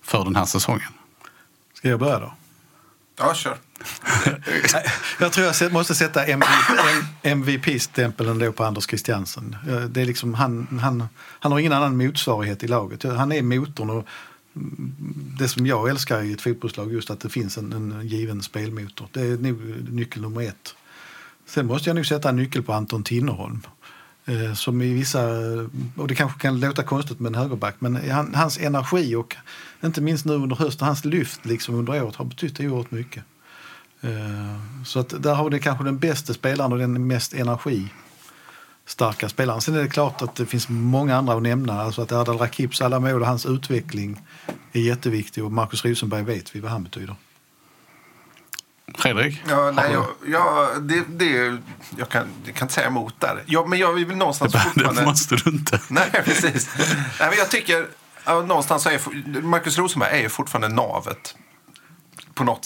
För den här säsongen. Ska jag börja då? Ja, kör. Jag tror jag måste sätta MVP-stämpeln på Anders Christiansen. Eh, det är liksom, han, han, han har ingen annan motsvarighet i laget. Han är motorn och det som jag älskar i ett fotbollslag just att det finns en, en given spelmotor. Det är nog nyckel nummer ett. Sen måste jag nog sätta en nyckel på Anton Tinnerholm. Eh, som i vissa, och det kanske kan låta konstigt med en högerback, men han, hans energi och inte minst nu under hösten, hans lyft liksom under året har betytt oerhört mycket. Eh, Så att där har det kanske den bästa spelaren och den mest energistarka spelaren. Sen är det klart att det finns många andra att nämna. Alltså att Erdal Rakips alla mål och hans utveckling är jätteviktig och Marcus Rosenberg vet vi vad han betyder. Fredrik? Ja, nej, jag, jag, det, det, jag, kan, jag kan inte säga emot där. Ja, men jag vill någonstans Det fortfarande... måste du inte. Nej, precis. Nej, men jag tycker någonstans så är Marcus Rosenberg är ju fortfarande navet. På något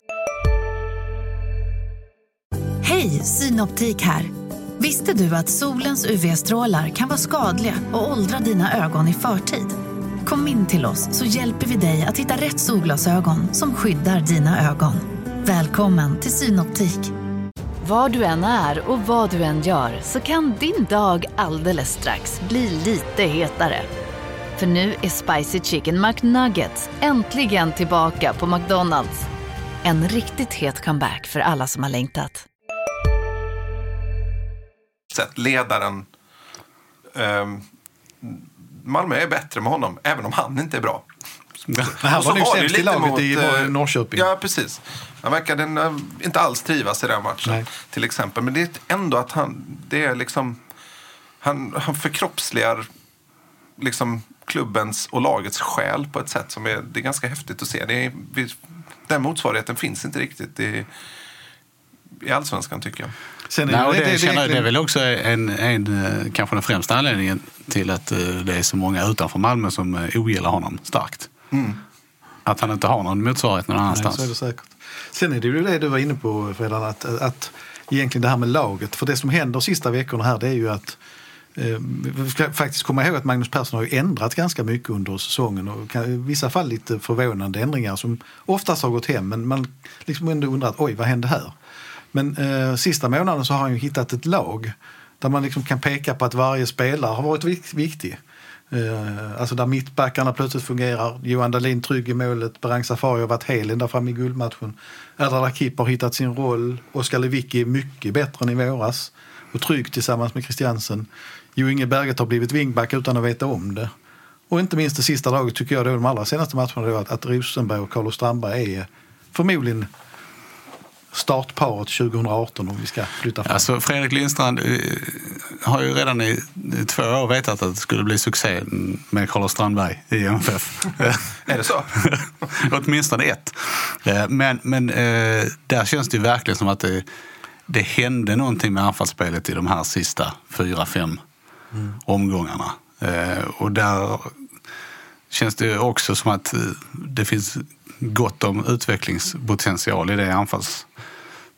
Synoptik här. Visste du att solens UV-strålar kan vara skadliga och åldra dina ögon i förtid? Kom in till oss så hjälper vi dig att hitta rätt solglasögon som skyddar dina ögon. Välkommen till Synoptik. Var du än är och vad du än gör så kan din dag alldeles strax bli lite hetare. För nu är Spicy Chicken McNuggets äntligen tillbaka på McDonalds. En riktigt het comeback för alla som har längtat sätt. Ledaren. Ehm, Malmö är bättre med honom, även om han inte är bra. Men han var det sämst i laget mot, i eh, Norrköping. Ja, precis. Han verkade eh, inte alls trivas i den matchen, Nej. till exempel. Men det är ändå att han, det är liksom, han, han förkroppsligar liksom klubbens och lagets själ på ett sätt som är, det är ganska häftigt att se. Det är, den motsvarigheten finns inte riktigt i, i allsvenskan, tycker jag. Sen är Nej, och det, det, känner, det är väl också en, en, eh, kanske den främsta anledningen till att eh, det är så många utanför Malmö som eh, ogillar honom starkt. Att han inte har någon motsvarighet någon Nej, annanstans. så är det säkert. Sen är det ju det du var inne på Fredan, att, att egentligen det här med laget. För det som händer de sista veckorna här det är ju att vi ska faktiskt komma ihåg att Magnus Persson har ju ändrat ganska mycket under säsongen och kan, i vissa fall lite förvånande ändringar som oftast har gått hem men man liksom ändå undrat oj vad hände här? Men eh, sista månaden så har han ju hittat ett lag där man liksom kan peka på att varje spelare har varit viktig. Eh, alltså där mittbackarna plötsligt fungerar. Johan Dahlin trygg i målet. Berang Safari har varit hel ända fram i guldmatchen. Erdal Akip har hittat sin roll. Oskar Lewicki är mycket bättre än i våras. Och trygg tillsammans med Christiansen. Jo Inge Berget har blivit wingback utan att veta om det. Och inte minst det sista laget tycker jag då de allra senaste matcherna då att, att Rosenberg och Carlos Strandberg är förmodligen startparet 2018 om vi ska flytta fram. Alltså, Fredrik Lindstrand eh, har ju redan i två år vetat att det skulle bli succé med Carlos Strandberg i MFF. Är det så? Åtminstone ett. Eh, Men, men eh, där känns det ju verkligen som att det, det hände någonting med anfallsspelet i de här sista fyra, fem omgångarna. Eh, Och där känns det också som att det finns gott om utvecklingspotential i det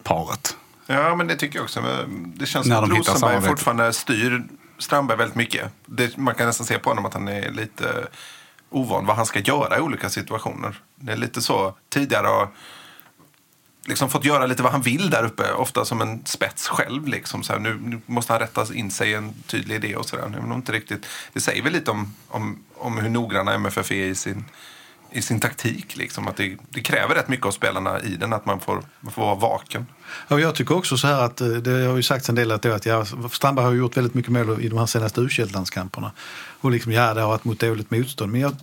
anfallsparet. Ja, men det tycker jag också. Det känns När som de att Rosenberg fortfarande styr Strandberg väldigt mycket. Det, man kan nästan se på honom att han är lite ovan vad han ska göra i olika situationer. Det är lite så tidigare har liksom fått göra lite vad han vill där uppe, ofta som en spets själv. Liksom. Så här, nu, nu måste han rätta in sig i en tydlig idé och sådär. Det, inte riktigt, det säger väl lite om, om, om hur noggranna MFF är i sin, i sin taktik. Liksom. Att det, det, kräver rätt mycket av spelarna i den, att man får, man får vara vaken. Ja, jag tycker också så här att eh, det har ju sagts en del att, att ja, Strandberg har gjort väldigt mycket mål i de här senaste u Och liksom, ja, det har varit mot dåligt motstånd. Men jag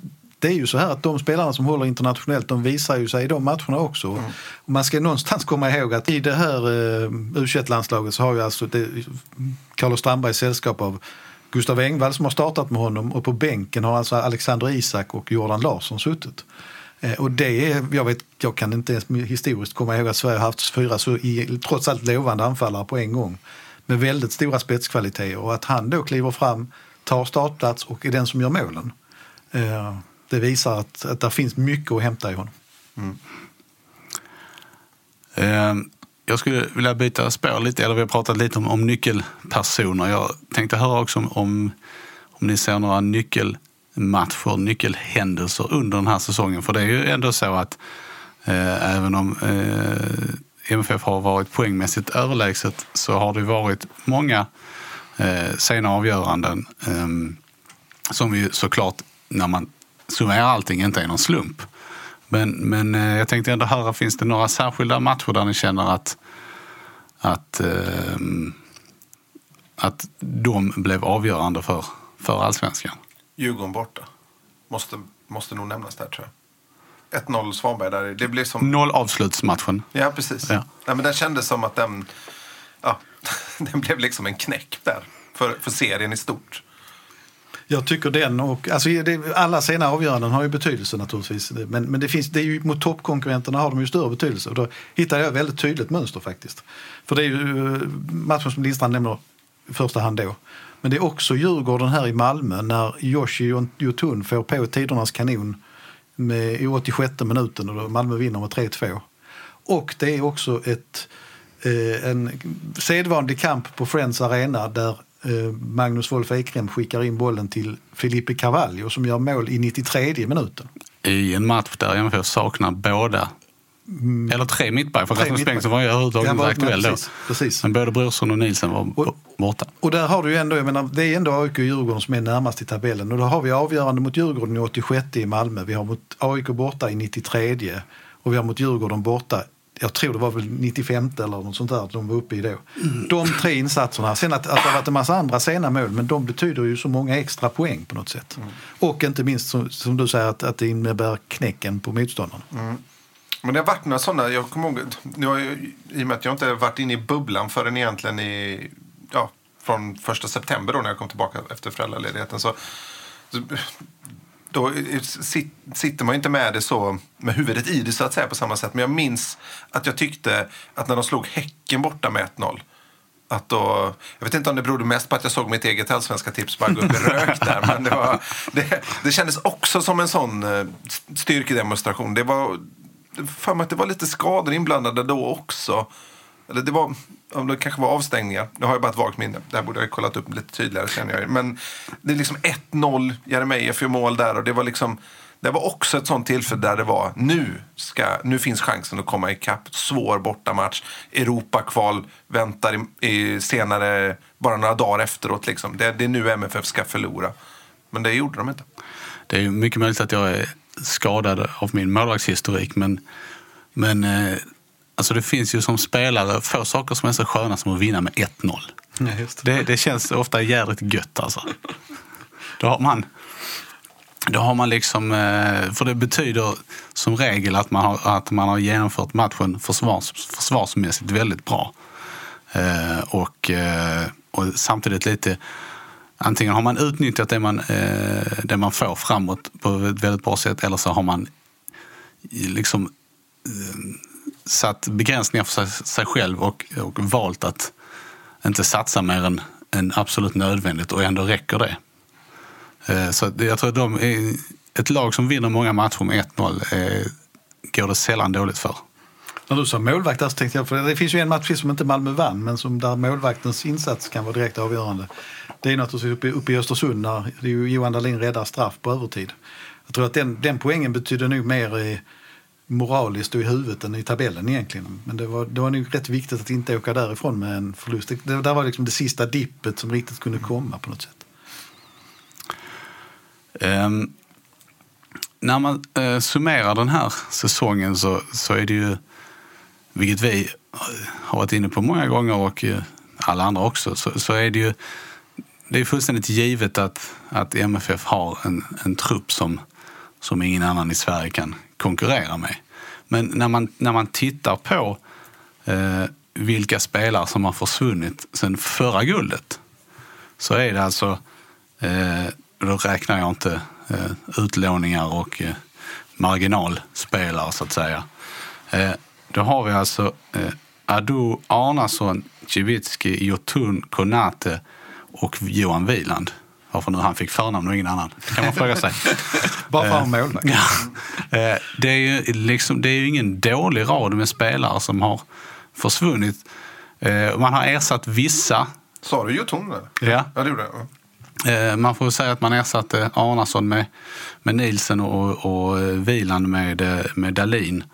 det är ju så här att de spelarna som håller internationellt de visar ju sig i de matcherna också. Mm. Man ska någonstans komma ihåg att i det här eh, u landslaget så har ju alltså det, Carlos Strandberg sällskap av Gustav Engvall som har startat med honom och på bänken har alltså Alexander Isak och Jordan Larsson suttit. Eh, och det är, jag, vet, jag kan inte ens historiskt komma ihåg att Sverige har haft fyra så i, trots allt lovande anfallare på en gång med väldigt stora spetskvaliteter och att han då kliver fram, tar startplats och är den som gör målen. Eh, det visar att, att det finns mycket att hämta i honom. Mm. Eh, jag skulle vilja byta spår lite, eller vi har pratat lite om, om nyckelpersoner. Jag tänkte höra också om, om, om ni ser några nyckelmatcher, nyckelhändelser under den här säsongen. För det är ju ändå så att eh, även om eh, MFF har varit poängmässigt överlägset så har det varit många eh, sena avgöranden eh, som ju såklart när man summerar allting inte är någon slump. Men, men eh, jag tänkte ändå höra, finns det några särskilda matcher där ni känner att, att, eh, att de blev avgörande för, för allsvenskan? Djurgården borta. Måste, måste nog nämnas där tror jag. 1-0 Svanberg där. Det blev som... Noll avslutsmatchen. Ja, precis. Ja. Nej, men den kändes som att den, ja, den blev liksom en knäck där för, för serien i stort. Jag tycker den och alltså det, alla sena avgöranden har ju betydelse naturligtvis. Men, men det finns, det är ju, mot toppkonkurrenterna har de ju större betydelse. Och då hittar jag ett väldigt tydligt mönster faktiskt. För det är ju eh, matchen som Lindstrand nämner i första hand då. Men det är också Djurgården här i Malmö när Yoshi Jotun får på tidernas kanon med, i 86 minuten och Malmö vinner med 3-2. Och det är också ett, eh, en sedvanlig kamp på Friends Arena där Magnus Wolf Ekrem skickar in bollen till Felipe Carvalho som gör mål i 93 minuten. I en match där MFF saknar båda Mm. Eller tre mittback, för Rasmus Bengtsson var ju överhuvudtaget inte aktuell då. Precis. Men både Brorsson och Nielsen var och, borta. Och där har du ändå, jag menar, det är ändå AIK och Djurgården som är närmast i tabellen. Och då har vi avgörande mot Djurgården i 86 i Malmö. Vi har mot AIK borta i 93 och vi har mot Djurgården borta jag tror det var väl 95 eller något sånt där de var uppe i då. Mm. De tre insatserna. Sen att, att det har varit en massa andra sena mål, men de betyder ju så många extra poäng på något sätt. Mm. Och inte minst som, som, du säger att, att det innebär knäcken på motståndarna. Mm. Men det har varit några sådana, jag kommer ihåg, nu har jag, i och med att jag inte varit inne i bubblan förrän egentligen i, ja, från första september då när jag kom tillbaka efter föräldraledigheten. Så, så då sitter man inte med det så med huvudet i det så att säga på samma sätt. Men jag minns att jag tyckte att när de slog Häcken borta med 1-0 att då, jag vet inte om det berodde mest på att jag såg mitt eget allsvenska tips bara gå upp i rök där. Men det, var, det, det kändes också som en sån eh, styrkedemonstration. Det var, för mig att det var lite skador inblandade då också. Eller det var, om det kanske var avstängningar. Nu har jag bara ett vagt minne. Det här borde jag ha kollat upp lite tydligare känner jag. Men det är liksom 1-0, Jeremejeff gör mål där och det var liksom det var också ett sånt tillfälle där det var nu, ska, nu finns chansen att komma ikapp. Svår bortamatch. Europakval väntar i, i senare, bara några dagar efteråt. Liksom. Det, det är nu MFF ska förlora. Men det gjorde de inte. Det är mycket möjligt att jag är skadad av min målvaktshistorik men, men eh, Alltså det finns ju som spelare få saker som är så sköna som att vinna med 1-0. Ja, det. det. känns ofta jävligt gött alltså. Då har man, då har man liksom, eh, för det betyder som regel att man har, att man har genomfört matchen försvars, försvarsmässigt väldigt bra. Eh, och, eh, och samtidigt lite, antingen har man utnyttjat det man, det man får framåt på ett väldigt bra sätt eller så har man liksom satt begränsningar för sig, sig själv och, och valt att inte satsa mer än, än absolut nödvändigt och ändå räcker det. Eh, så jag tror att de är, ett lag som vinner många matcher med 1-0 eh, går det sällan dåligt för. När du sa målvakt där så tänkte jag, för det finns ju en match som inte Malmö vann, men som där målvaktens insats kan vara direkt avgörande. Det är naturligtvis uppe, uppe i Östersund när det är ju Johan Dahlin räddar straff på övertid. Jag tror att den, den poängen betyder nog mer i, moraliskt och i huvudet än i tabellen egentligen. Men det var, det var nog rätt viktigt att inte åka därifrån med en förlust. Det, det där var liksom det sista dippet som riktigt kunde komma på något sätt. Um, när man uh, summerar den här säsongen så, så är det ju, vilket vi har varit inne på många gånger och uh, alla andra också, så, så är det ju det är fullständigt givet att, att MFF har en, en trupp som, som ingen annan i Sverige kan konkurrera med. Men när man, när man tittar på eh, vilka spelare som har försvunnit sen förra guldet så är det alltså, eh, då räknar jag inte eh, utlåningar och eh, marginalspelare så att säga. Eh, då har vi alltså eh, Adu Arnason, Civicki, Jotun, Konate och Johan Wieland. Varför nu han fick förnamn och ingen annan, kan man fråga sig. Bara för att målvakt. Ja. Eh, Det är, ju liksom, det är ju ingen dålig rad med spelare som har försvunnit. Eh, Man har ersatt vissa. Sa du Jotun? eller? Ja. Ja, det gjorde jag. Eh, Man får säga att man ersatte Arnason med, med Nielsen och, och eh, Wieland med, eh, med Dalin.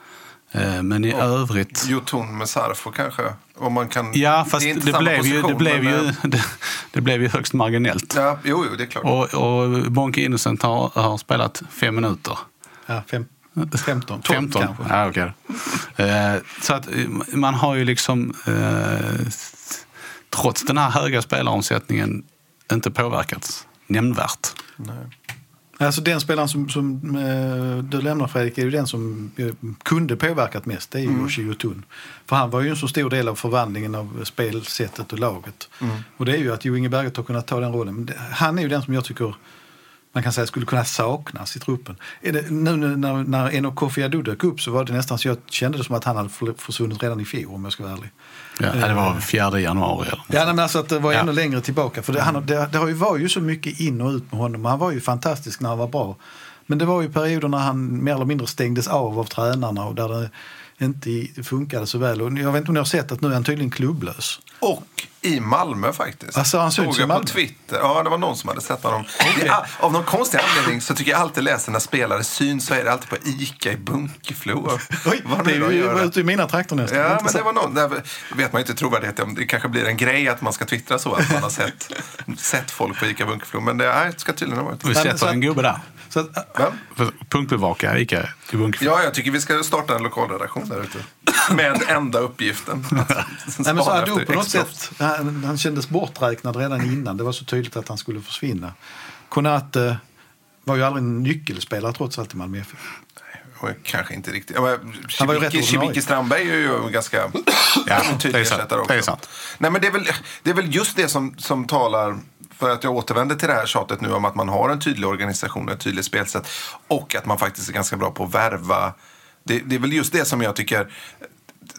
Eh, Men i övrigt... Jotun med Sarfo kanske? Om man kan... Ja, fast det, samma blev ju, det, position, blev men, ju, eh, det, det blev ju högst marginellt. Ja, jo, jo, det är klart. Och, och Bonke Innocent har, har spelat fem minuter. Ja, fem, 15, 12 15? kanske. Ja, okej. Eh, så att eh, man har ju liksom, eh, trots den här höga spelaromsättningen, inte påverkats nämnvärt. Alltså den spelaren som, som eh, du lämnar Fredrik är ju den som eh, kunde påverkat mest. Det är ju Mm. Yoshi Yotun. För han var ju en så stor del av förvandlingen av spelsättet och laget. Mm. Och det är ju att Jo Inge Berget har kunnat ta den rollen. Men det, han är ju den som jag tycker man kan säga skulle kunna saknas i truppen. Det, nu när, när Eno Kofi Adu dök upp så var det nästan så jag kände det som att han hade för- försvunnit redan i fjol om jag ska vara ärlig. Ja, det var 4 januari. Eller? Ja, men alltså att det var Ja. ännu längre tillbaka. För det, han, det, det har ju, var ju så mycket in och ut med honom. Han var ju fantastisk när han var bra. Men det var ju perioder när han mer eller mindre stängdes av av tränarna och där det inte funkade så väl. Och jag vet inte om ni har sett att nu är han tydligen klubblös. Och i Malmö faktiskt. Alltså, han Såg jag på. Twitter. Ja, det var någon som hade sett honom. Det är, av någon konstig anledning så tycker jag alltid läser när spelare syns så är det alltid på ICA i Bunkeflo. Oj, Vad det är ju gör. ute i mina trakter nästan. Ja, men det var någon, där vet man ju inte trovärdighet om. Det kanske blir en grej att man ska twittra så att man har sett, sett folk på ICA Bunkeflo. Men det, det ska tydligen ha varit. Vi sätter så- en gubbe där. Så att? För- Punktbevaka Ica i Bunkeflo. Ja, jag tycker vi ska starta en lokalredaktion där ute. Med enda uppgiften. Nej, men så efter på något sätt, han, han kändes borträknad redan innan. Det var så tydligt att han skulle försvinna. Konate var ju aldrig en nyckelspelare trots allt i Malmö FF. Kanske inte riktigt. Ja, men Han var ju rätt Shibiki- Strandberg är ju ganska Ja, tydlig ersättare också. Det är sant. Nej, men det, är väl, det är väl just det som, som talar för att jag återvänder till det här tjatet nu om att man har en tydlig organisation och ett tydligt spelsätt. Och att man faktiskt är ganska bra på att värva. Det, det är väl just det som jag tycker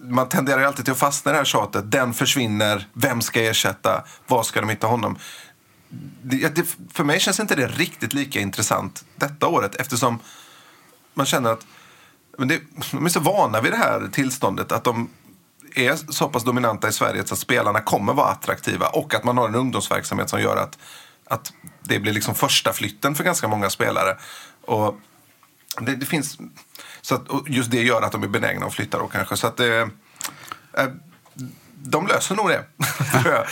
man tenderar ju alltid till att fastna i det här tjatet. Den försvinner, vem ska ersätta, var ska de hitta honom? Det, det, för mig känns inte det riktigt lika intressant detta året eftersom man känner att men det, de är så vana vid det här tillståndet att de är så pass dominanta i Sverige så att spelarna kommer vara attraktiva och att man har en ungdomsverksamhet som gör att, att det blir liksom första flytten för ganska många spelare. Och det, det finns, så att, just det gör att de är benägna att flytta då kanske. Så att det, eh, de löser nog det.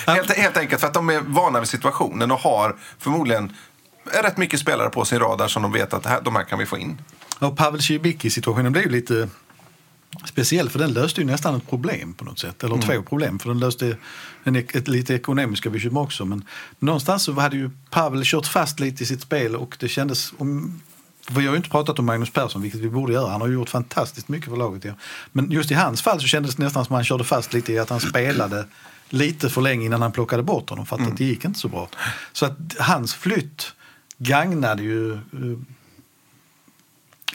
helt, helt enkelt för att de är vana vid situationen och har förmodligen rätt mycket spelare på sin radar som de vet att här, de här kan vi få in. Och Pavel Cibicki-situationen blev ju lite speciell för den löste ju nästan ett problem på något sätt. Eller Mm. två problem. För den löste en, ett, lite ekonomiska bekymmer också. Men någonstans så hade ju Pavel kört fast lite i sitt spel och det kändes... Om, vi har ju inte pratat om Magnus Persson, vilket vi borde göra. Han har gjort fantastiskt mycket för laget. Ja. Men just i hans fall så kändes det nästan som att han körde fast lite i att han spelade lite för länge innan han plockade bort honom. För att Mm. det gick inte så bra. Så att hans flytt gagnade ju eh,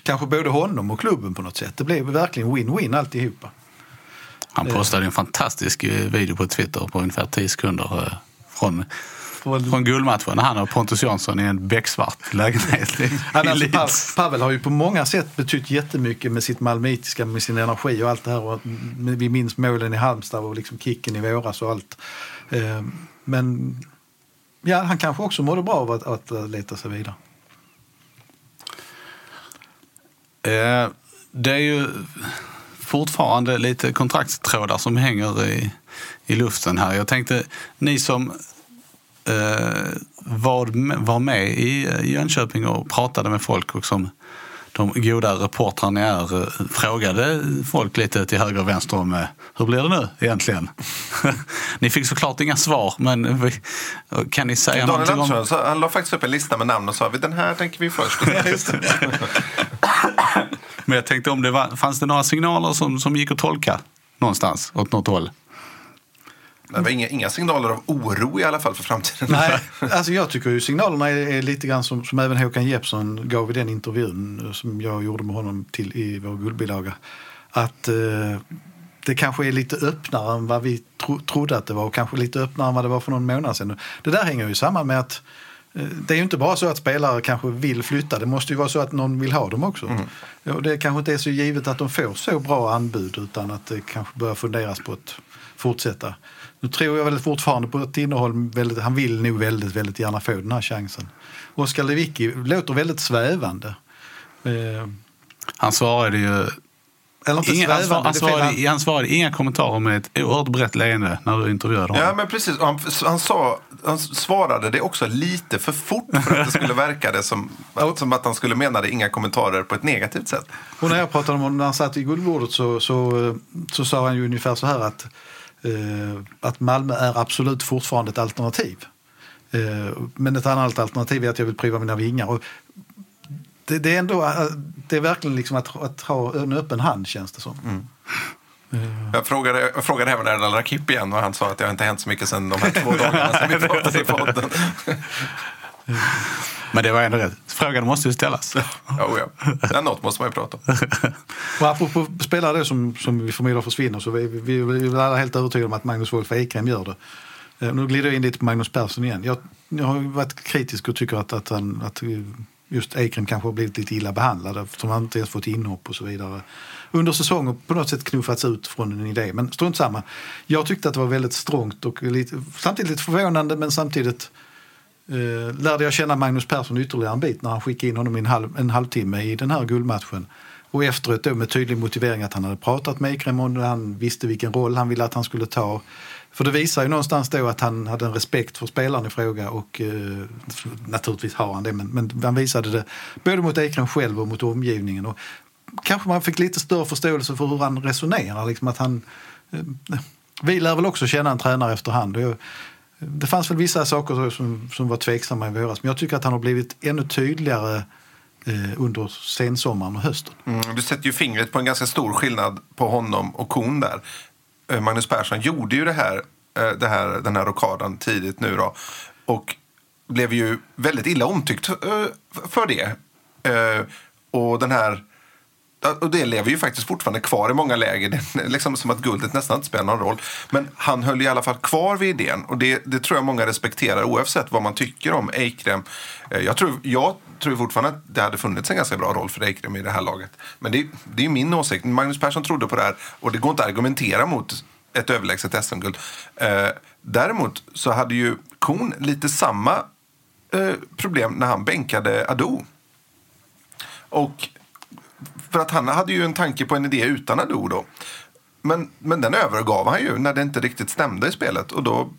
kanske både honom och klubben på något sätt. Det blev verkligen win-win alltihopa. Han postade en fantastisk eh, video på Twitter på ungefär 10 sekunder eh, från från... Från guldmatchen. Han och Pontus Jansson i en becksvart lägenhet i, Han, alltså, Pa-. Pavel har ju på många sätt betytt jättemycket med sitt malmöitiska, med sin energi och allt det här. Och vi minns målen i Halmstad och liksom kicken i våras och allt. Eh, Men ja, han kanske också mådde bra av att, att leta sig vidare. Eh, det är ju fortfarande lite kontraktstrådar som hänger i, i luften här. Jag tänkte, ni som eh, var, var med i Jönköping och pratade med folk och som de goda reportrarna ni är eh, frågade folk lite till höger och vänster om eh, hur blir det nu egentligen? ni fick såklart inga svar, men vi, kan ni säga Daniel någonting om... Så han la faktiskt upp en lista med namn och sa den här tänker vi först. Men jag tänkte om det var, fanns det några signaler som, som gick att tolka någonstans åt något håll? Det var inga, inga signaler av oro i alla fall för framtiden. Nej, alltså jag tycker ju signalerna är, är lite grann som, som även Håkan Jeppsson gav i den intervjun eh, som jag gjorde med honom till i vår guldbilaga. Att eh, det kanske är lite öppnare än vad vi tro, trodde att det var och kanske lite öppnare än vad det var för någon månad sedan. Det där hänger ju samman med att det är ju inte bara så att spelare kanske vill flytta, det måste ju vara så att någon vill ha dem också. Och det kanske inte är så givet att de får så bra anbud utan att det kanske börjar funderas på att fortsätta. Nu tror jag väl fortfarande på att Tinnerholm, väldigt, han vill nog väldigt, väldigt gärna få den här chansen. Oskar Lewicki låter väldigt svävande. Eh, Han svarade ju... eller inte Inga, han, svävande, svar, han, det är fel. svarade, han svarade inga kommentarer med ett oerhört brett leende när du intervjuade honom. Ja, men precis. Han, han, sa, han svarade det också lite för fort för att det skulle verka det som, som att han skulle mena det inga kommentarer på ett negativt sätt. Och när jag pratade om honom när han satt i guldbordet så, så, så sa han ju ungefär så här att, eh, att Malmö är absolut fortfarande ett alternativ. Eh, men ett annat alternativ är att jag vill prova mina vingar. Och det, det är ändå eh, det är verkligen liksom att, att ha en öppen hand känns det som. Jag frågade, jag frågade även Erdal Rakip igen och han sa att det har inte hänt så mycket sedan de här två dagarna som vi pratade i podden. Men det var ändå rätt. Frågan måste ju ställas. Oh, ja. Ja, något måste man ju prata om. Och apropå spelare då som, som vi förmodar försvinner så vi, vi, vi är alla helt övertygade om att Magnus Wolf Ekrem gör det. Eh, Nu glider jag in lite på Magnus Persson igen. Jag, jag har ju varit kritisk och tycker att, att, han, att eh, just Ekrem kanske har blivit lite illa behandlad eftersom han inte ens fått inhopp och så vidare. Under säsongen på något sätt knuffats ut från en idé. Men strunt samma. Jag tyckte att det var väldigt strångt och lite, samtidigt lite förvånande men samtidigt eh, lärde jag känna Magnus Persson ytterligare en bit när han skickade in honom i en, halv, en halvtimme i den här guldmatchen. Och efteråt då med tydlig motivering att han hade pratat med Ekrem och han visste vilken roll han ville att han skulle ta. För det visar ju någonstans då att han hade en respekt för spelaren i fråga och eh, naturligtvis har han det men, men han visade det både mot Ekrem själv och mot omgivningen. Och kanske man fick lite större förståelse för hur han resonerar. Liksom att han, eh, vi lär väl också känna en tränare efterhand. Och jag, det fanns väl vissa saker som, som var tveksamma i våras men jag tycker att han har blivit ännu tydligare eh, under sensommaren och hösten. Mm, du sätter ju fingret på en ganska stor skillnad på honom och Kon där. Eh, Magnus Persson gjorde ju det här, eh, det här, den här rockaden tidigt nu då. Och blev ju väldigt illa omtyckt eh, för det. Och den här och det lever ju faktiskt fortfarande kvar i många läger. Det är liksom som att guldet nästan inte spelar någon roll. Men han höll i alla fall kvar vid idén. Och det, det tror jag många respekterar oavsett vad man tycker om Eikrem. Eh, jag tror, jag tror fortfarande att det hade funnits en ganska bra roll för Eikrem i det här laget. Men det, det är min åsikt. Magnus Persson trodde på det här och det går inte att argumentera mot ett överlägset SM-guld. Eh, däremot så hade ju Korn lite samma eh, problem när han bänkade Ado. Och för att han hade ju en tanke på en idé utan Ado då. Men, men den övergav han ju när det inte riktigt stämde i spelet. Och då,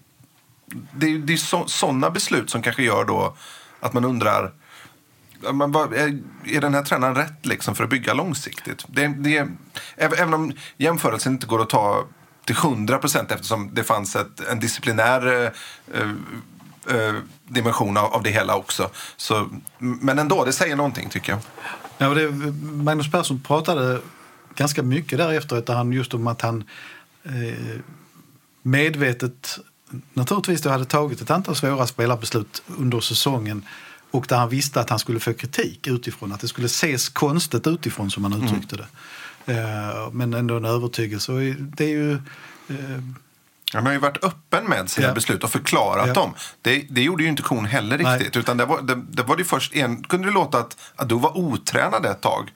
det, är- det är sådana beslut som kanske gör då att man undrar man vad, är, är den här tränaren rätt liksom för att bygga långsiktigt? Det, det, även, om jämförelsen inte går att ta till 100 procent eftersom det fanns ett, en disciplinär eh, eh, eh dimension av, av det hela också. Så, men ändå, det säger någonting tycker jag. Ja, och det, Magnus Persson pratade ganska mycket därefter där han just om att han eh, medvetet naturligtvis då hade tagit ett antal svåra spelarbeslut under säsongen och där han visste att han skulle få kritik utifrån, att det skulle ses konstigt utifrån som han uttryckte det. Eh, men ändå en övertygelse. Och det är ju, eh, Han har ju varit öppen med sina Ja. beslut och förklarat Ja. dem. Det, det gjorde ju inte Korn heller Nej. riktigt. Utan det var det, det, var det först en, kunde det låta att, att du var otränad ett tag.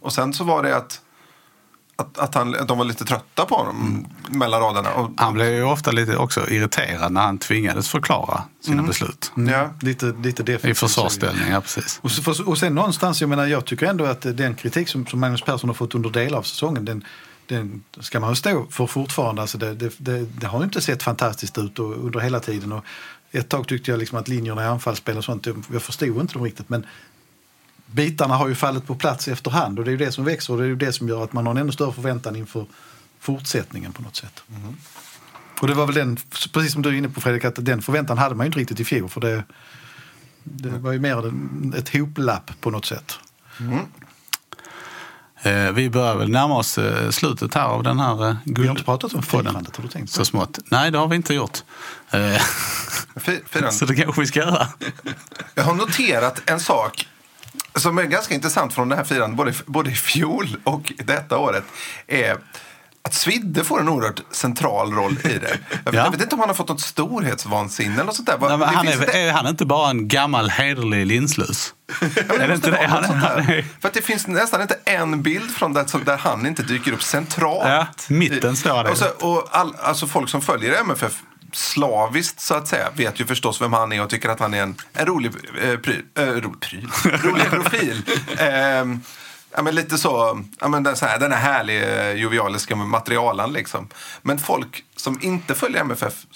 Och sen så var det att, att, att, han, att de var lite trötta på honom mellan raderna. Och, Han blev ju ofta lite också irriterad när han tvingades förklara sina beslut. ja. Lite, lite defensivt. I försvarsställning, ja precis. Och, och sen någonstans, jag menar, jag tycker ändå att den kritik som, som Magnus Persson har fått under delar av säsongen, den, den ska man stå för fortfarande. Alltså det, det, det, det har inte sett fantastiskt ut och, under hela tiden. Och ett tag tyckte jag liksom att linjerna i anfallsspel och sånt, jag, förstod inte dem riktigt. Men bitarna har ju fallit på plats efterhand och det är ju det som växer och det är ju det som gör att man har en ännu större förväntan inför fortsättningen på något sätt. Och det var väl den, precis som du är inne på Fredrik, att den förväntan hade man ju inte riktigt i fjol. För det, det var ju mer ett hoplapp på något sätt. Eh, vi börjar väl närma oss eh, slutet här av den här eh, Vi har inte pratat om firandet, har du tänkt på Så smått. Nej, det har vi inte gjort. Eh, så det kanske vi ska göra. Jag har noterat en sak som är ganska intressant från det här firandet, både, både i fjol och detta året. Är att Svidde får en oerhört central roll i det. Jag, Ja. jag vet inte om han har fått något storhetsvansinne eller sånt där. Nej, det han är, inte- är han inte bara en gammal hederlig linslus? Ja, men är det inte det? Han, är, För det finns nästan inte en bild från det som- där han inte dyker upp centralt. Ja, mitten står det. Och, så, och all, alltså folk som följer MFF slaviskt så att säga vet ju förstås vem han är och tycker att han är en, en rolig eh, pryl, eh, ro, pryl, rolig profil. Ehm, ja, men lite så, ja, men den, så här, den här härliga jovialiska materialen liksom. Men folk som inte följer MFF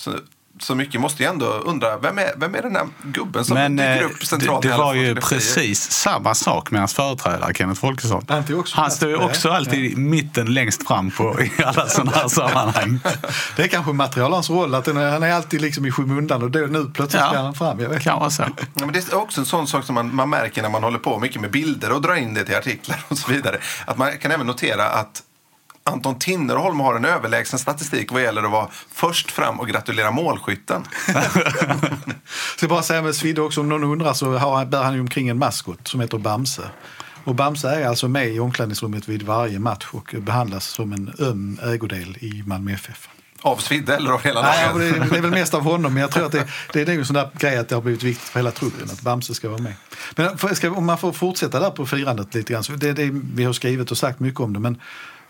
så, mycket måste ju ändå undra vem är, vem är den här gubben som men dyker eh, upp centralt det, det var ju precis samma sak med hans företrädare Kenneth Folkesson. Han Han står ju också alltid i mitten längst fram på, i alla sådana här sammanhang. Det är kanske materialens roll, att är, han är alltid liksom i skymundan och då, nu plötsligt Ja. ska han fram. Jag vet. Kan vara så. Ja, men det är också en sån sak som man, man märker när man håller på mycket med bilder och drar in det till artiklar och så vidare. Att man kan även notera att Anton Tinnerholm har en överlägsen statistik vad gäller att vara först fram och gratulera målskytten. Ska bara säga med Svidde också, om någon undrar så har, han- bär han ju omkring en maskot som heter Bamse. Och Bamse är alltså med i omklädningsrummet vid varje match och behandlas som en öm ägodel i Malmö FF. Av Svidde eller av hela Nej, laget? det, är, det är väl mest av honom, men jag tror att det, det är nog en sån där grej att det har blivit viktigt för hela truppen att Bamse ska vara med. Men ska, om man får fortsätta där på firandet lite grann, så det, det, vi har skrivit och sagt mycket om det, men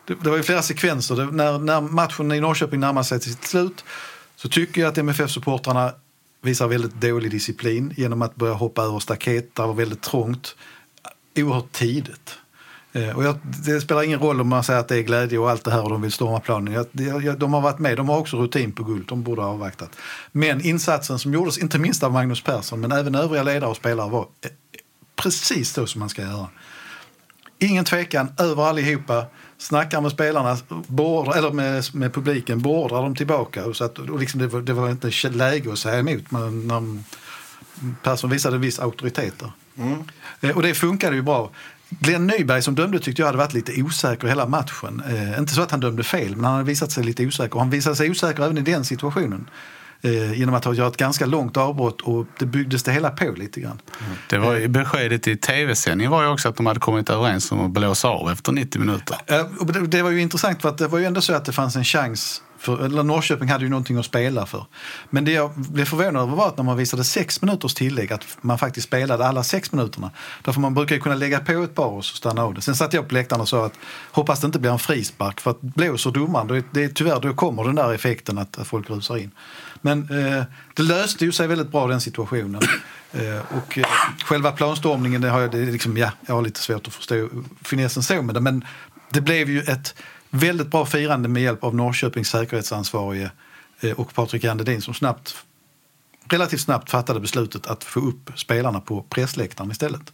det, det var ju flera sekvenser. Det, när, när matchen i Norrköping närmar sig till sitt slut så tycker jag att MFF-supportrarna visar väldigt dålig disciplin genom att börja hoppa över staket, där det var väldigt trångt, oerhört tidigt. Eh, och jag, det spelar ingen roll om man säger att det är glädje och allt det här och de vill storma planen. Jag, jag, de har varit med, de har också rutin på guld, de borde ha avvaktat. Men insatsen som gjordes, inte minst av Magnus Persson, men även övriga ledare och spelare var eh, precis så som man ska göra. Ingen tvekan, över allihopa. Snackar med spelarna, beordrar, eller med, med publiken, beordrar dem tillbaka. Och så att, och liksom det, var, det var inte läge att säga emot. Men när Persson visade en viss auktoritet där. Eh, Och det funkade ju bra. Glenn Nyberg som dömde tyckte jag hade varit lite osäker hela matchen. Eh, inte så att han dömde fel, men han hade visat sig lite osäker. Och han visade sig osäker även i den situationen. Eh, genom att ha gjort ett ganska långt avbrott och det byggdes det hela på lite grann. Det var beskedet i tv-sändningen var ju också att de hade kommit överens om att blåsa av efter 90 minuter. Eh, det, var ju intressant för att det var ju ändå så att det fanns en chans. För, eller Norrköping hade ju någonting att spela för. Men det jag blev förvånad över var att när man visade sex minuters tillägg att man faktiskt spelade alla sex minuterna. Därför man brukar ju kunna lägga på ett par och så stanna av det. Sen satt jag på läktaren och sa att hoppas det inte blir en frispark för att blåser domaren det är, tyvärr då kommer den där effekten att, att folk rusar in. Men eh, det löste ju sig väldigt bra den situationen. Eh, och eh, själva planstormningen, det har jag, det liksom, ja, jag har lite svårt att förstå finessen så med det. Men det blev ju ett väldigt bra firande med hjälp av Norrköpings säkerhetsansvarige eh, och Patrik Jandedin som snabbt, relativt snabbt fattade beslutet att få upp spelarna på pressläktaren istället.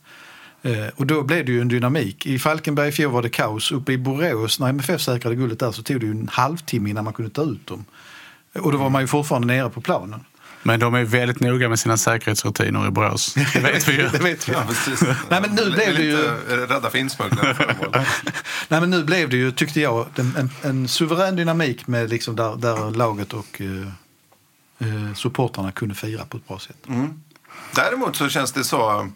Eh, och då blev det ju en dynamik. I Falkenberg i fjol var det kaos. Uppe i Borås, när MFF säkrade guldet där, så tog det ju en halvtimme innan man kunde ta ut dem. Och då var man ju fortfarande nere på planen. Men de är väldigt noga med sina säkerhetsrutiner i Borås. Det vet vi ju. det vet vi. Ja, precis. Nej, men nu blev det ju... Rädda för insmugglare. Nej, men nu blev det ju, tyckte jag, en, en, suverän dynamik med liksom där, där laget och eh, eh, supportrarna kunde fira på ett bra sätt. Däremot så känns det så...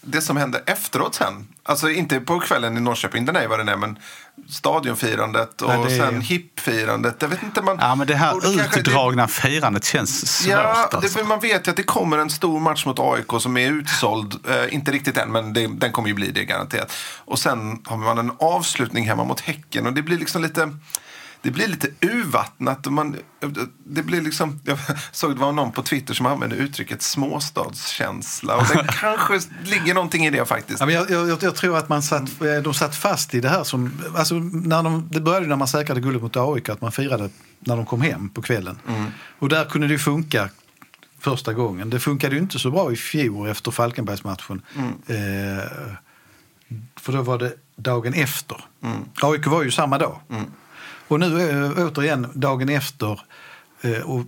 det som hände efteråt sen. Alltså inte på kvällen i Norrköping, den är vad den är, men stadionfirandet och Nej, det sen hippfirandet. Jag vet inte, man... Ja, men det här utdragna firandet känns svårt. Ja, alltså. det, man vet ju att det kommer en stor match mot AIK som är utsåld. Eh, inte riktigt än, men det, den kommer ju bli det garanterat. Och sen har man en avslutning hemma mot Häcken och det blir liksom lite... Det blir lite urvattnat. och Man, det blir liksom, jag såg det var någon på Twitter som använde uttrycket småstadskänsla. Och det kanske ligger någonting i det faktiskt. Ja, men jag, jag, jag tror att man satt, eh, de satt fast i det här som... Alltså när de, det började när man säkrade guldet mot AIK, att man firade när de kom hem på kvällen. Och där kunde det funka första gången. Det funkade ju inte så bra i fjol efter Falkenbergsmatchen. Eh, för då var det dagen efter. AIK var ju samma dag. Och nu är återigen dagen efter. Eh, och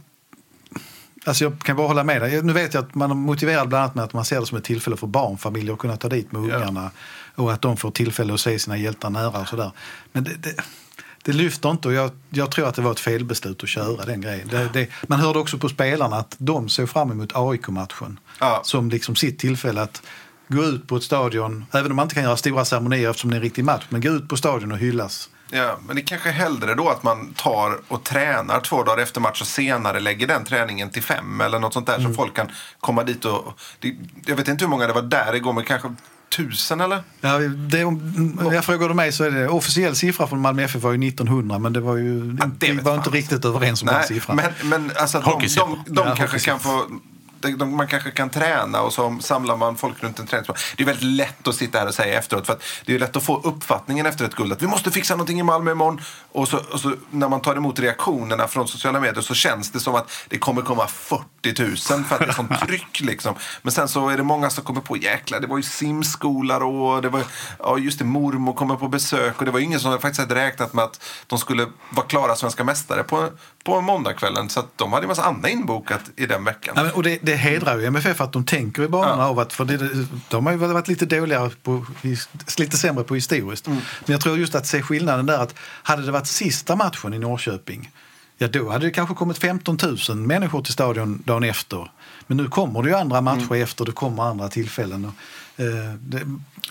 Alltså jag kan bara hålla med dig. Nu vet jag att man är motiverad bland annat med att man ser det som ett tillfälle för barnfamiljer att kunna ta dit med ungarna. Och att de får tillfälle att se sina hjältar nära och sådär. Men det, det, det lyfter inte och jag, jag tror att det var ett felbeslut att köra den grejen. Det, det, man hörde också på spelarna att de såg fram emot AIK-matchen. Ja. Som liksom sitt tillfälle att gå ut på ett stadion, även om man inte kan göra stora ceremonier eftersom det är en riktig match, men gå ut på stadion och hyllas. Ja, men det är kanske hellre då att man tar och tränar två dagar efter match och senare lägger den träningen till fem eller något sånt där så folk kan komma dit och... Det, jag vet inte hur många det var där igår, men kanske tusen eller? Ja, det, om jag frågar du mig så är det officiell siffra från Malmö FF var ju 1900 men det var ju Ja, det var inte riktigt överens om den Nej, siffran. men, men alltså de, Hockeysiffror. de, de Ja, kanske kan få de- Man kanske kan träna och så samlar man folk runt en träningsplan. Det är väldigt lätt att sitta här och säga efteråt. För att det är lätt att få uppfattningen efter ett guld att vi måste fixa någonting i Malmö imorgon. Och så, och så när man tar emot reaktionerna från sociala medier så känns det som att det kommer komma 40 000 för att det är sånt tryck. Liksom. Men sen så är det många som kommer på jäklar, det var ju simskola och det var ja, just det, mormor kommer på besök. Och det var ju ingen som faktiskt hade räknat med att de skulle vara klara svenska mästare på, på måndagskvällen. Så att de hade en massa annat inbokat i den veckan. Ja, men, och det, det hedrar ju MFF att de tänker i banorna Ja. av att, för det, de har ju varit lite dåligare på, lite sämre på historiskt. Mm. Men jag tror just att se skillnaden där att hade det varit sista matchen i Norrköping Ja, då hade det kanske kommit 15 000 människor till stadion dagen efter. Men nu kommer det ju andra matcher Mm. efter, det kommer andra tillfällen. Och, eh, det,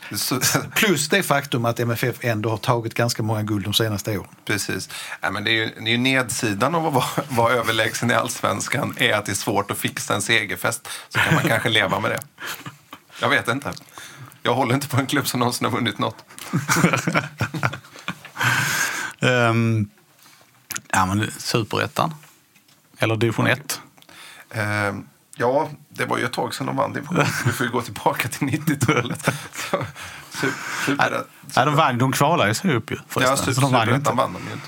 plus det faktum att MFF ändå har tagit ganska många guld de senaste åren. precis. Ja, men det, är ju, det är ju nedsidan av att vara, vara överlägsen i allsvenskan är att det är svårt att fixa en segerfest. Så kan man kanske leva med det. Jag vet inte. Jag håller inte på en klubb som någonsin har vunnit något. Ehm, ja, men superettan. Eller division 1. Eh, ja, det var ju ett tag sedan de vann division. Vi får ju gå tillbaka till 90-talet. Så, su- super- Nej, de, vann, de kvalade sig upp ju Ja, förresten. super, så de vann ju inte. vann de ju inte.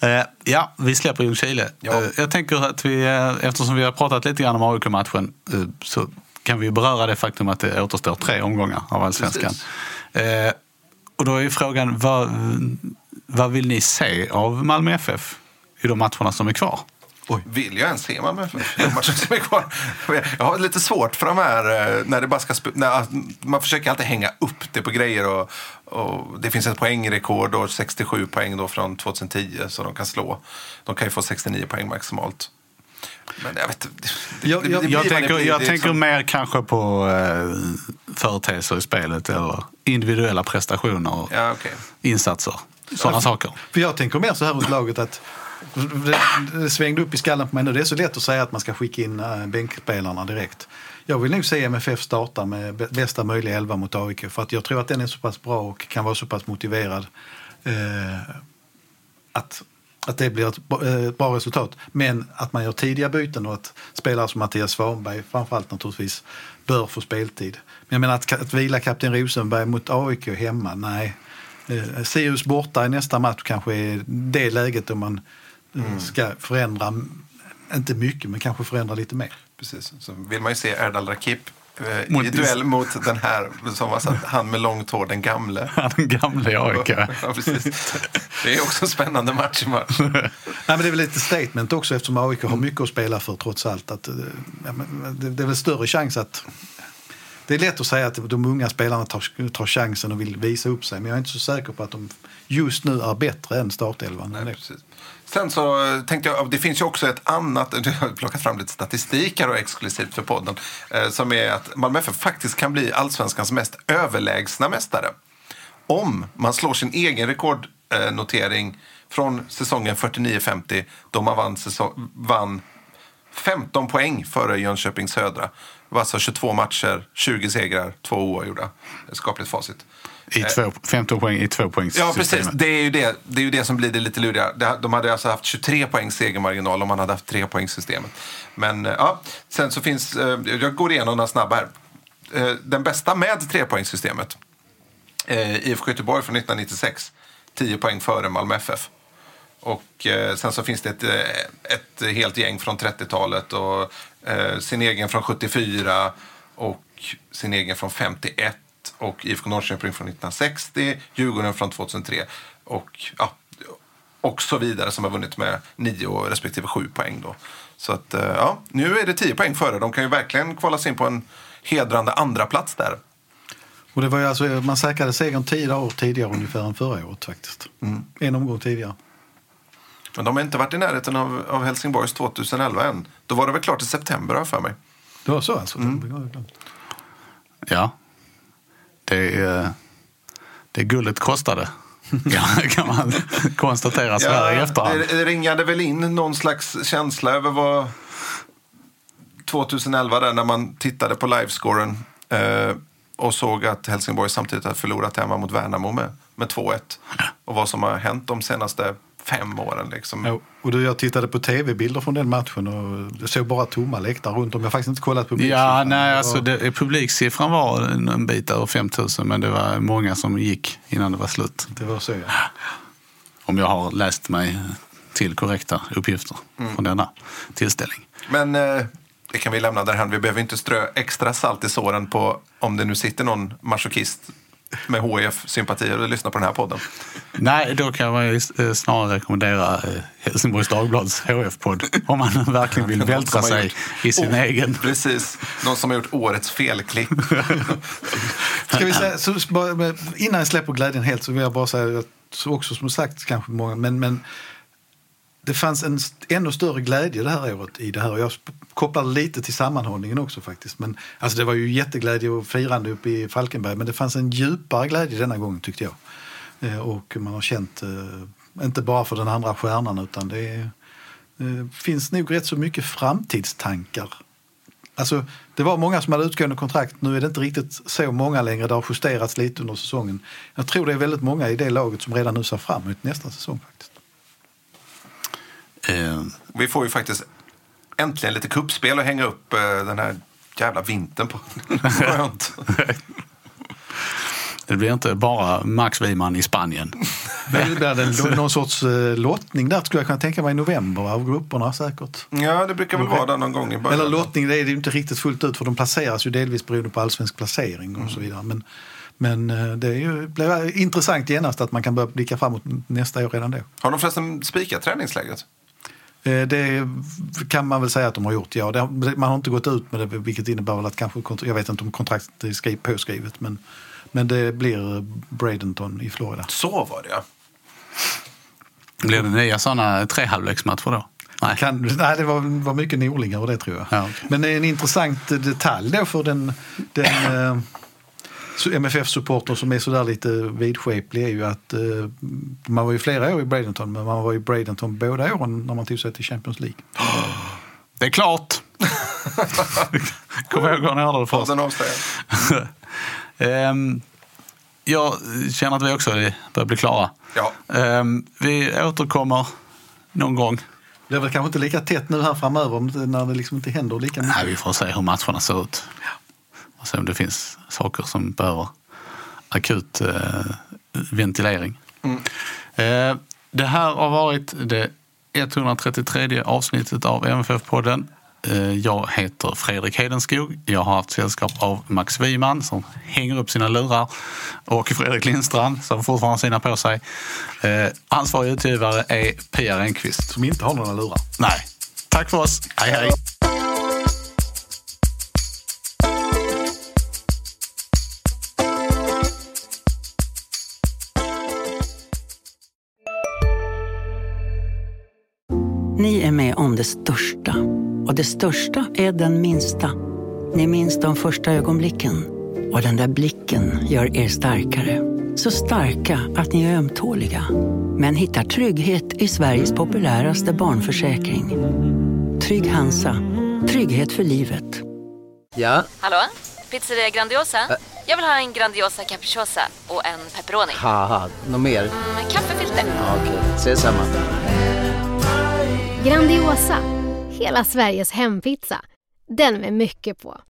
nej. Eh, ja, vi släpper Ljungskile. Ja. Eh, jag tänker att vi, eh, eftersom vi har pratat lite grann om AIK-matchen, eh, så kan vi beröra det faktum att det återstår tre omgångar av allsvenskan. Eh, och då är ju frågan, vad, vad vill ni se av Malmö FF i de matcherna som är kvar? Vill jag ens se Malmö FF? De matcher som är kvar. Jag har lite svårt för de här eh, när det bara ska när, Man försöker alltid hänga upp det på grejer. Och, och det finns ett poängrekord, då, 67 poäng då från 2010 så de kan slå. De kan ju få 69 poäng maximalt. Men jag vet det, Jag- det, det, jag- Jag tänker, blir. jag tänker liksom- mer kanske på eh, företeelser i spelet eller individuella prestationer och Ja, okej. insatser. Sådana saker. För jag tänker mer så här hos laget att det, det svängde upp i skallen på mig nu. Det är så lätt att säga att man ska skicka in äh, bänkspelarna direkt. Jag vill nog se MFF starta med bä- bästa möjliga elva mot AIK för att jag tror att den är så pass bra och kan vara så pass motiverad eh, att, att det blir ett, bra- eh, ett bra resultat. Men att man gör tidiga byten och att spelare som Mattias Svanberg framförallt naturligtvis bör få speltid. Men jag menar att, att vila kapten Rosenberg mot AIK hemma, nej. Eh, Sirius borta i nästa match kanske är det läget då man eh, ska förändra, inte mycket, men kanske förändra lite mer. Precis. Så vill man ju se Erdal Rakip eh, Mot- i duell mot den här som var satt, han med långt hår, den gamle. Den gamla i AIK. Ja, precis. Det är också en spännande match. Nej, men det är väl lite statement också eftersom AIK har mycket att spela för trots allt. Att, eh, ja, det är väl större chans att... Det är lätt att säga att de unga spelarna tar, tar chansen och vill visa upp sig men jag är inte så säker på att de just nu är bättre än startelvan. Nej, precis. Sen så eh, tänkte jag, det finns ju också ett annat, jag har plockat fram lite statistik här och exklusivt för podden, eh, som är att Malmö FF faktiskt kan bli allsvenskans mest överlägsna mästare. Om man slår sin egen rekordnotering från säsongen 49-50 då man vann, säsong, vann 15 poäng före Jönköping Södra. Var alltså 22 matcher, 20 segrar, två oavgjorda. Skapligt facit. I två, 15 poäng i två poängs Ja, precis. Det är, ju det, det är ju det som blir det lite luriga. De hade alltså haft 23 poängs segermarginal om man hade haft 3 poängssystemet. Men eh, ja, sen så finns, eh, jag går igenom några snabba här. Eh, Den bästa med trepoängssystemet, eh, IFK Göteborg från 1996. 10 poäng före Malmö FF. Och eh, sen så finns det ett, eh, ett helt gäng från 30-talet och eh, sin egen från 74 och sin egen från 51 och IFK Norrköping från 1960, Djurgården från 2003 och, ja, och så vidare som har vunnit med 9 respektive 7 poäng. Då. Så att, eh, ja, nu är det 10 poäng före. De kan ju verkligen kvala sig in på en hedrande andra plats där. Och det var ju alltså, man säkrade segern tio år tidigare ungefär än förra året faktiskt. En omgång tidigare. Men de har inte varit i närheten av, av Helsingborgs 2011 än. Då var det väl klart i september har för mig. Det var så alltså? Ja. Det, är, det guldet kostade. kan- man konstatera så här i efterhand. det, det ringade väl in någon slags känsla över vad 2011 där när man tittade på livescoren eh, och såg att Helsingborg samtidigt hade förlorat hemma mot Värnamo med, med 2-1. Och vad som har hänt de senaste fem åren. Liksom. Ja, och du, jag tittade på tv-bilder från den matchen och såg bara tomma läktare runt om. Jag har faktiskt inte kollat på Ja, nej, alltså det, publiksiffran var en, en bit över 5 000 men det var många som gick innan det var slut. Det var så ja. Om jag har läst mig till korrekta uppgifter Mm. från denna tillställning. Men eh, det kan vi lämna därhän. Vi behöver inte strö extra salt i såren på om det nu sitter någon masochist med HIF-sympatier och lyssnar på den här podden. Nej, då kan man ju eh, snarare rekommendera eh, Helsingborgs Dagblads HF-podd om man verkligen vill vältra sig gjort- i sin Oh, egen. Precis. Någon som har gjort årets felklipp. Ska vi säga, så, innan jag släpper glädjen helt så vill jag bara säga att, så också som sagt kanske många, men, men det fanns en ännu större glädje det här året i det här. Och Jag sp- kopplar lite till sammanhållningen också faktiskt. Men, alltså det var ju jätteglädje och firande uppe i Falkenberg men det fanns en djupare glädje denna gång. tyckte jag. Eh, och man har känt, eh, inte bara för den andra stjärnan utan det är, det finns nog rätt så mycket framtidstankar Alltså, det var många som hade utgående kontrakt. Nu är det inte riktigt så många längre. Det har justerats lite under säsongen. Jag tror det är väldigt många i det laget som redan nu ser fram emot nästa säsong. faktiskt. Eh, Vi får ju faktiskt äntligen lite kuppspel att hänga upp eh, den här jävla vintern på. Skönt. det blir inte bara Max Wiman i Spanien. Men det blir en, någon sorts eh, lottning där skulle jag kunna tänka mig i november av grupperna säkert. Ja, det brukar väl vara där någon gång i början. Eller lottning, det är det ju inte riktigt fullt ut för de placeras ju delvis beroende på allsvensk placering och så vidare. Men, men det är ju, blir intressant genast att man kan börja blicka framåt nästa år redan då. Har de förresten spikat träningsläget? Eh, Det kan man väl säga att de har gjort, ja. Det Man har inte gått ut med det, vilket innebär väl att kanske, jag vet inte om kontraktet är skri- påskrivet, men, men det blir Bradenton i Florida. Så var det, ja. Blir det nya sådana trehalvleksmatcher då? Nej. Kan, nej, det var, var mycket Norling över det tror jag. Ja, okej. Men en intressant detalj då för den, den eh, MFF-supporter som är sådär lite vidskeplig är ju att eh, man var ju flera år i Bradenton, men man var i Bradenton båda åren när man tog sig till Champions League. Det är klart! Kom ihåg var ni hörde det först. Ehm, jag känner att vi också börjar bli klara. Ja. Ehm, vi återkommer någon gång. Det är väl kanske inte lika tätt nu här framöver om det- när det liksom inte händer lika mycket. Nej, vi får se hur matcherna ser ut. Och se om det finns saker som behöver akut eh, ventilering. Eh, det här har varit det 133 avsnittet av MFF-podden. Eh, jag heter Fredrik Hedenskog. Jag har haft sällskap av Max Wiman som hänger upp sina lurar och Fredrik Lindstrand som fortfarande har sina på sig. Eh, ansvarig utgivare är Pia Renqvist. Som inte har några lurar. Nej. Tack för oss. Hej hej. Om det största. Och det största är den minsta. Ni minns de första ögonblicken. Och den där blicken gör er starkare. Så starka att ni är ömtåliga. Men hittar trygghet i Sveriges populäraste barnförsäkring. Trygg Hansa. Trygghet för livet. Ja, Hallå? Pizzeria Grandiosa? Jag vill ha en Grandiosa capriciosa och en pepperoni. något mer? Med kaffefilter. Ja, Okej, ses samma. Grandiosa, hela Sveriges hempizza. Den med mycket på.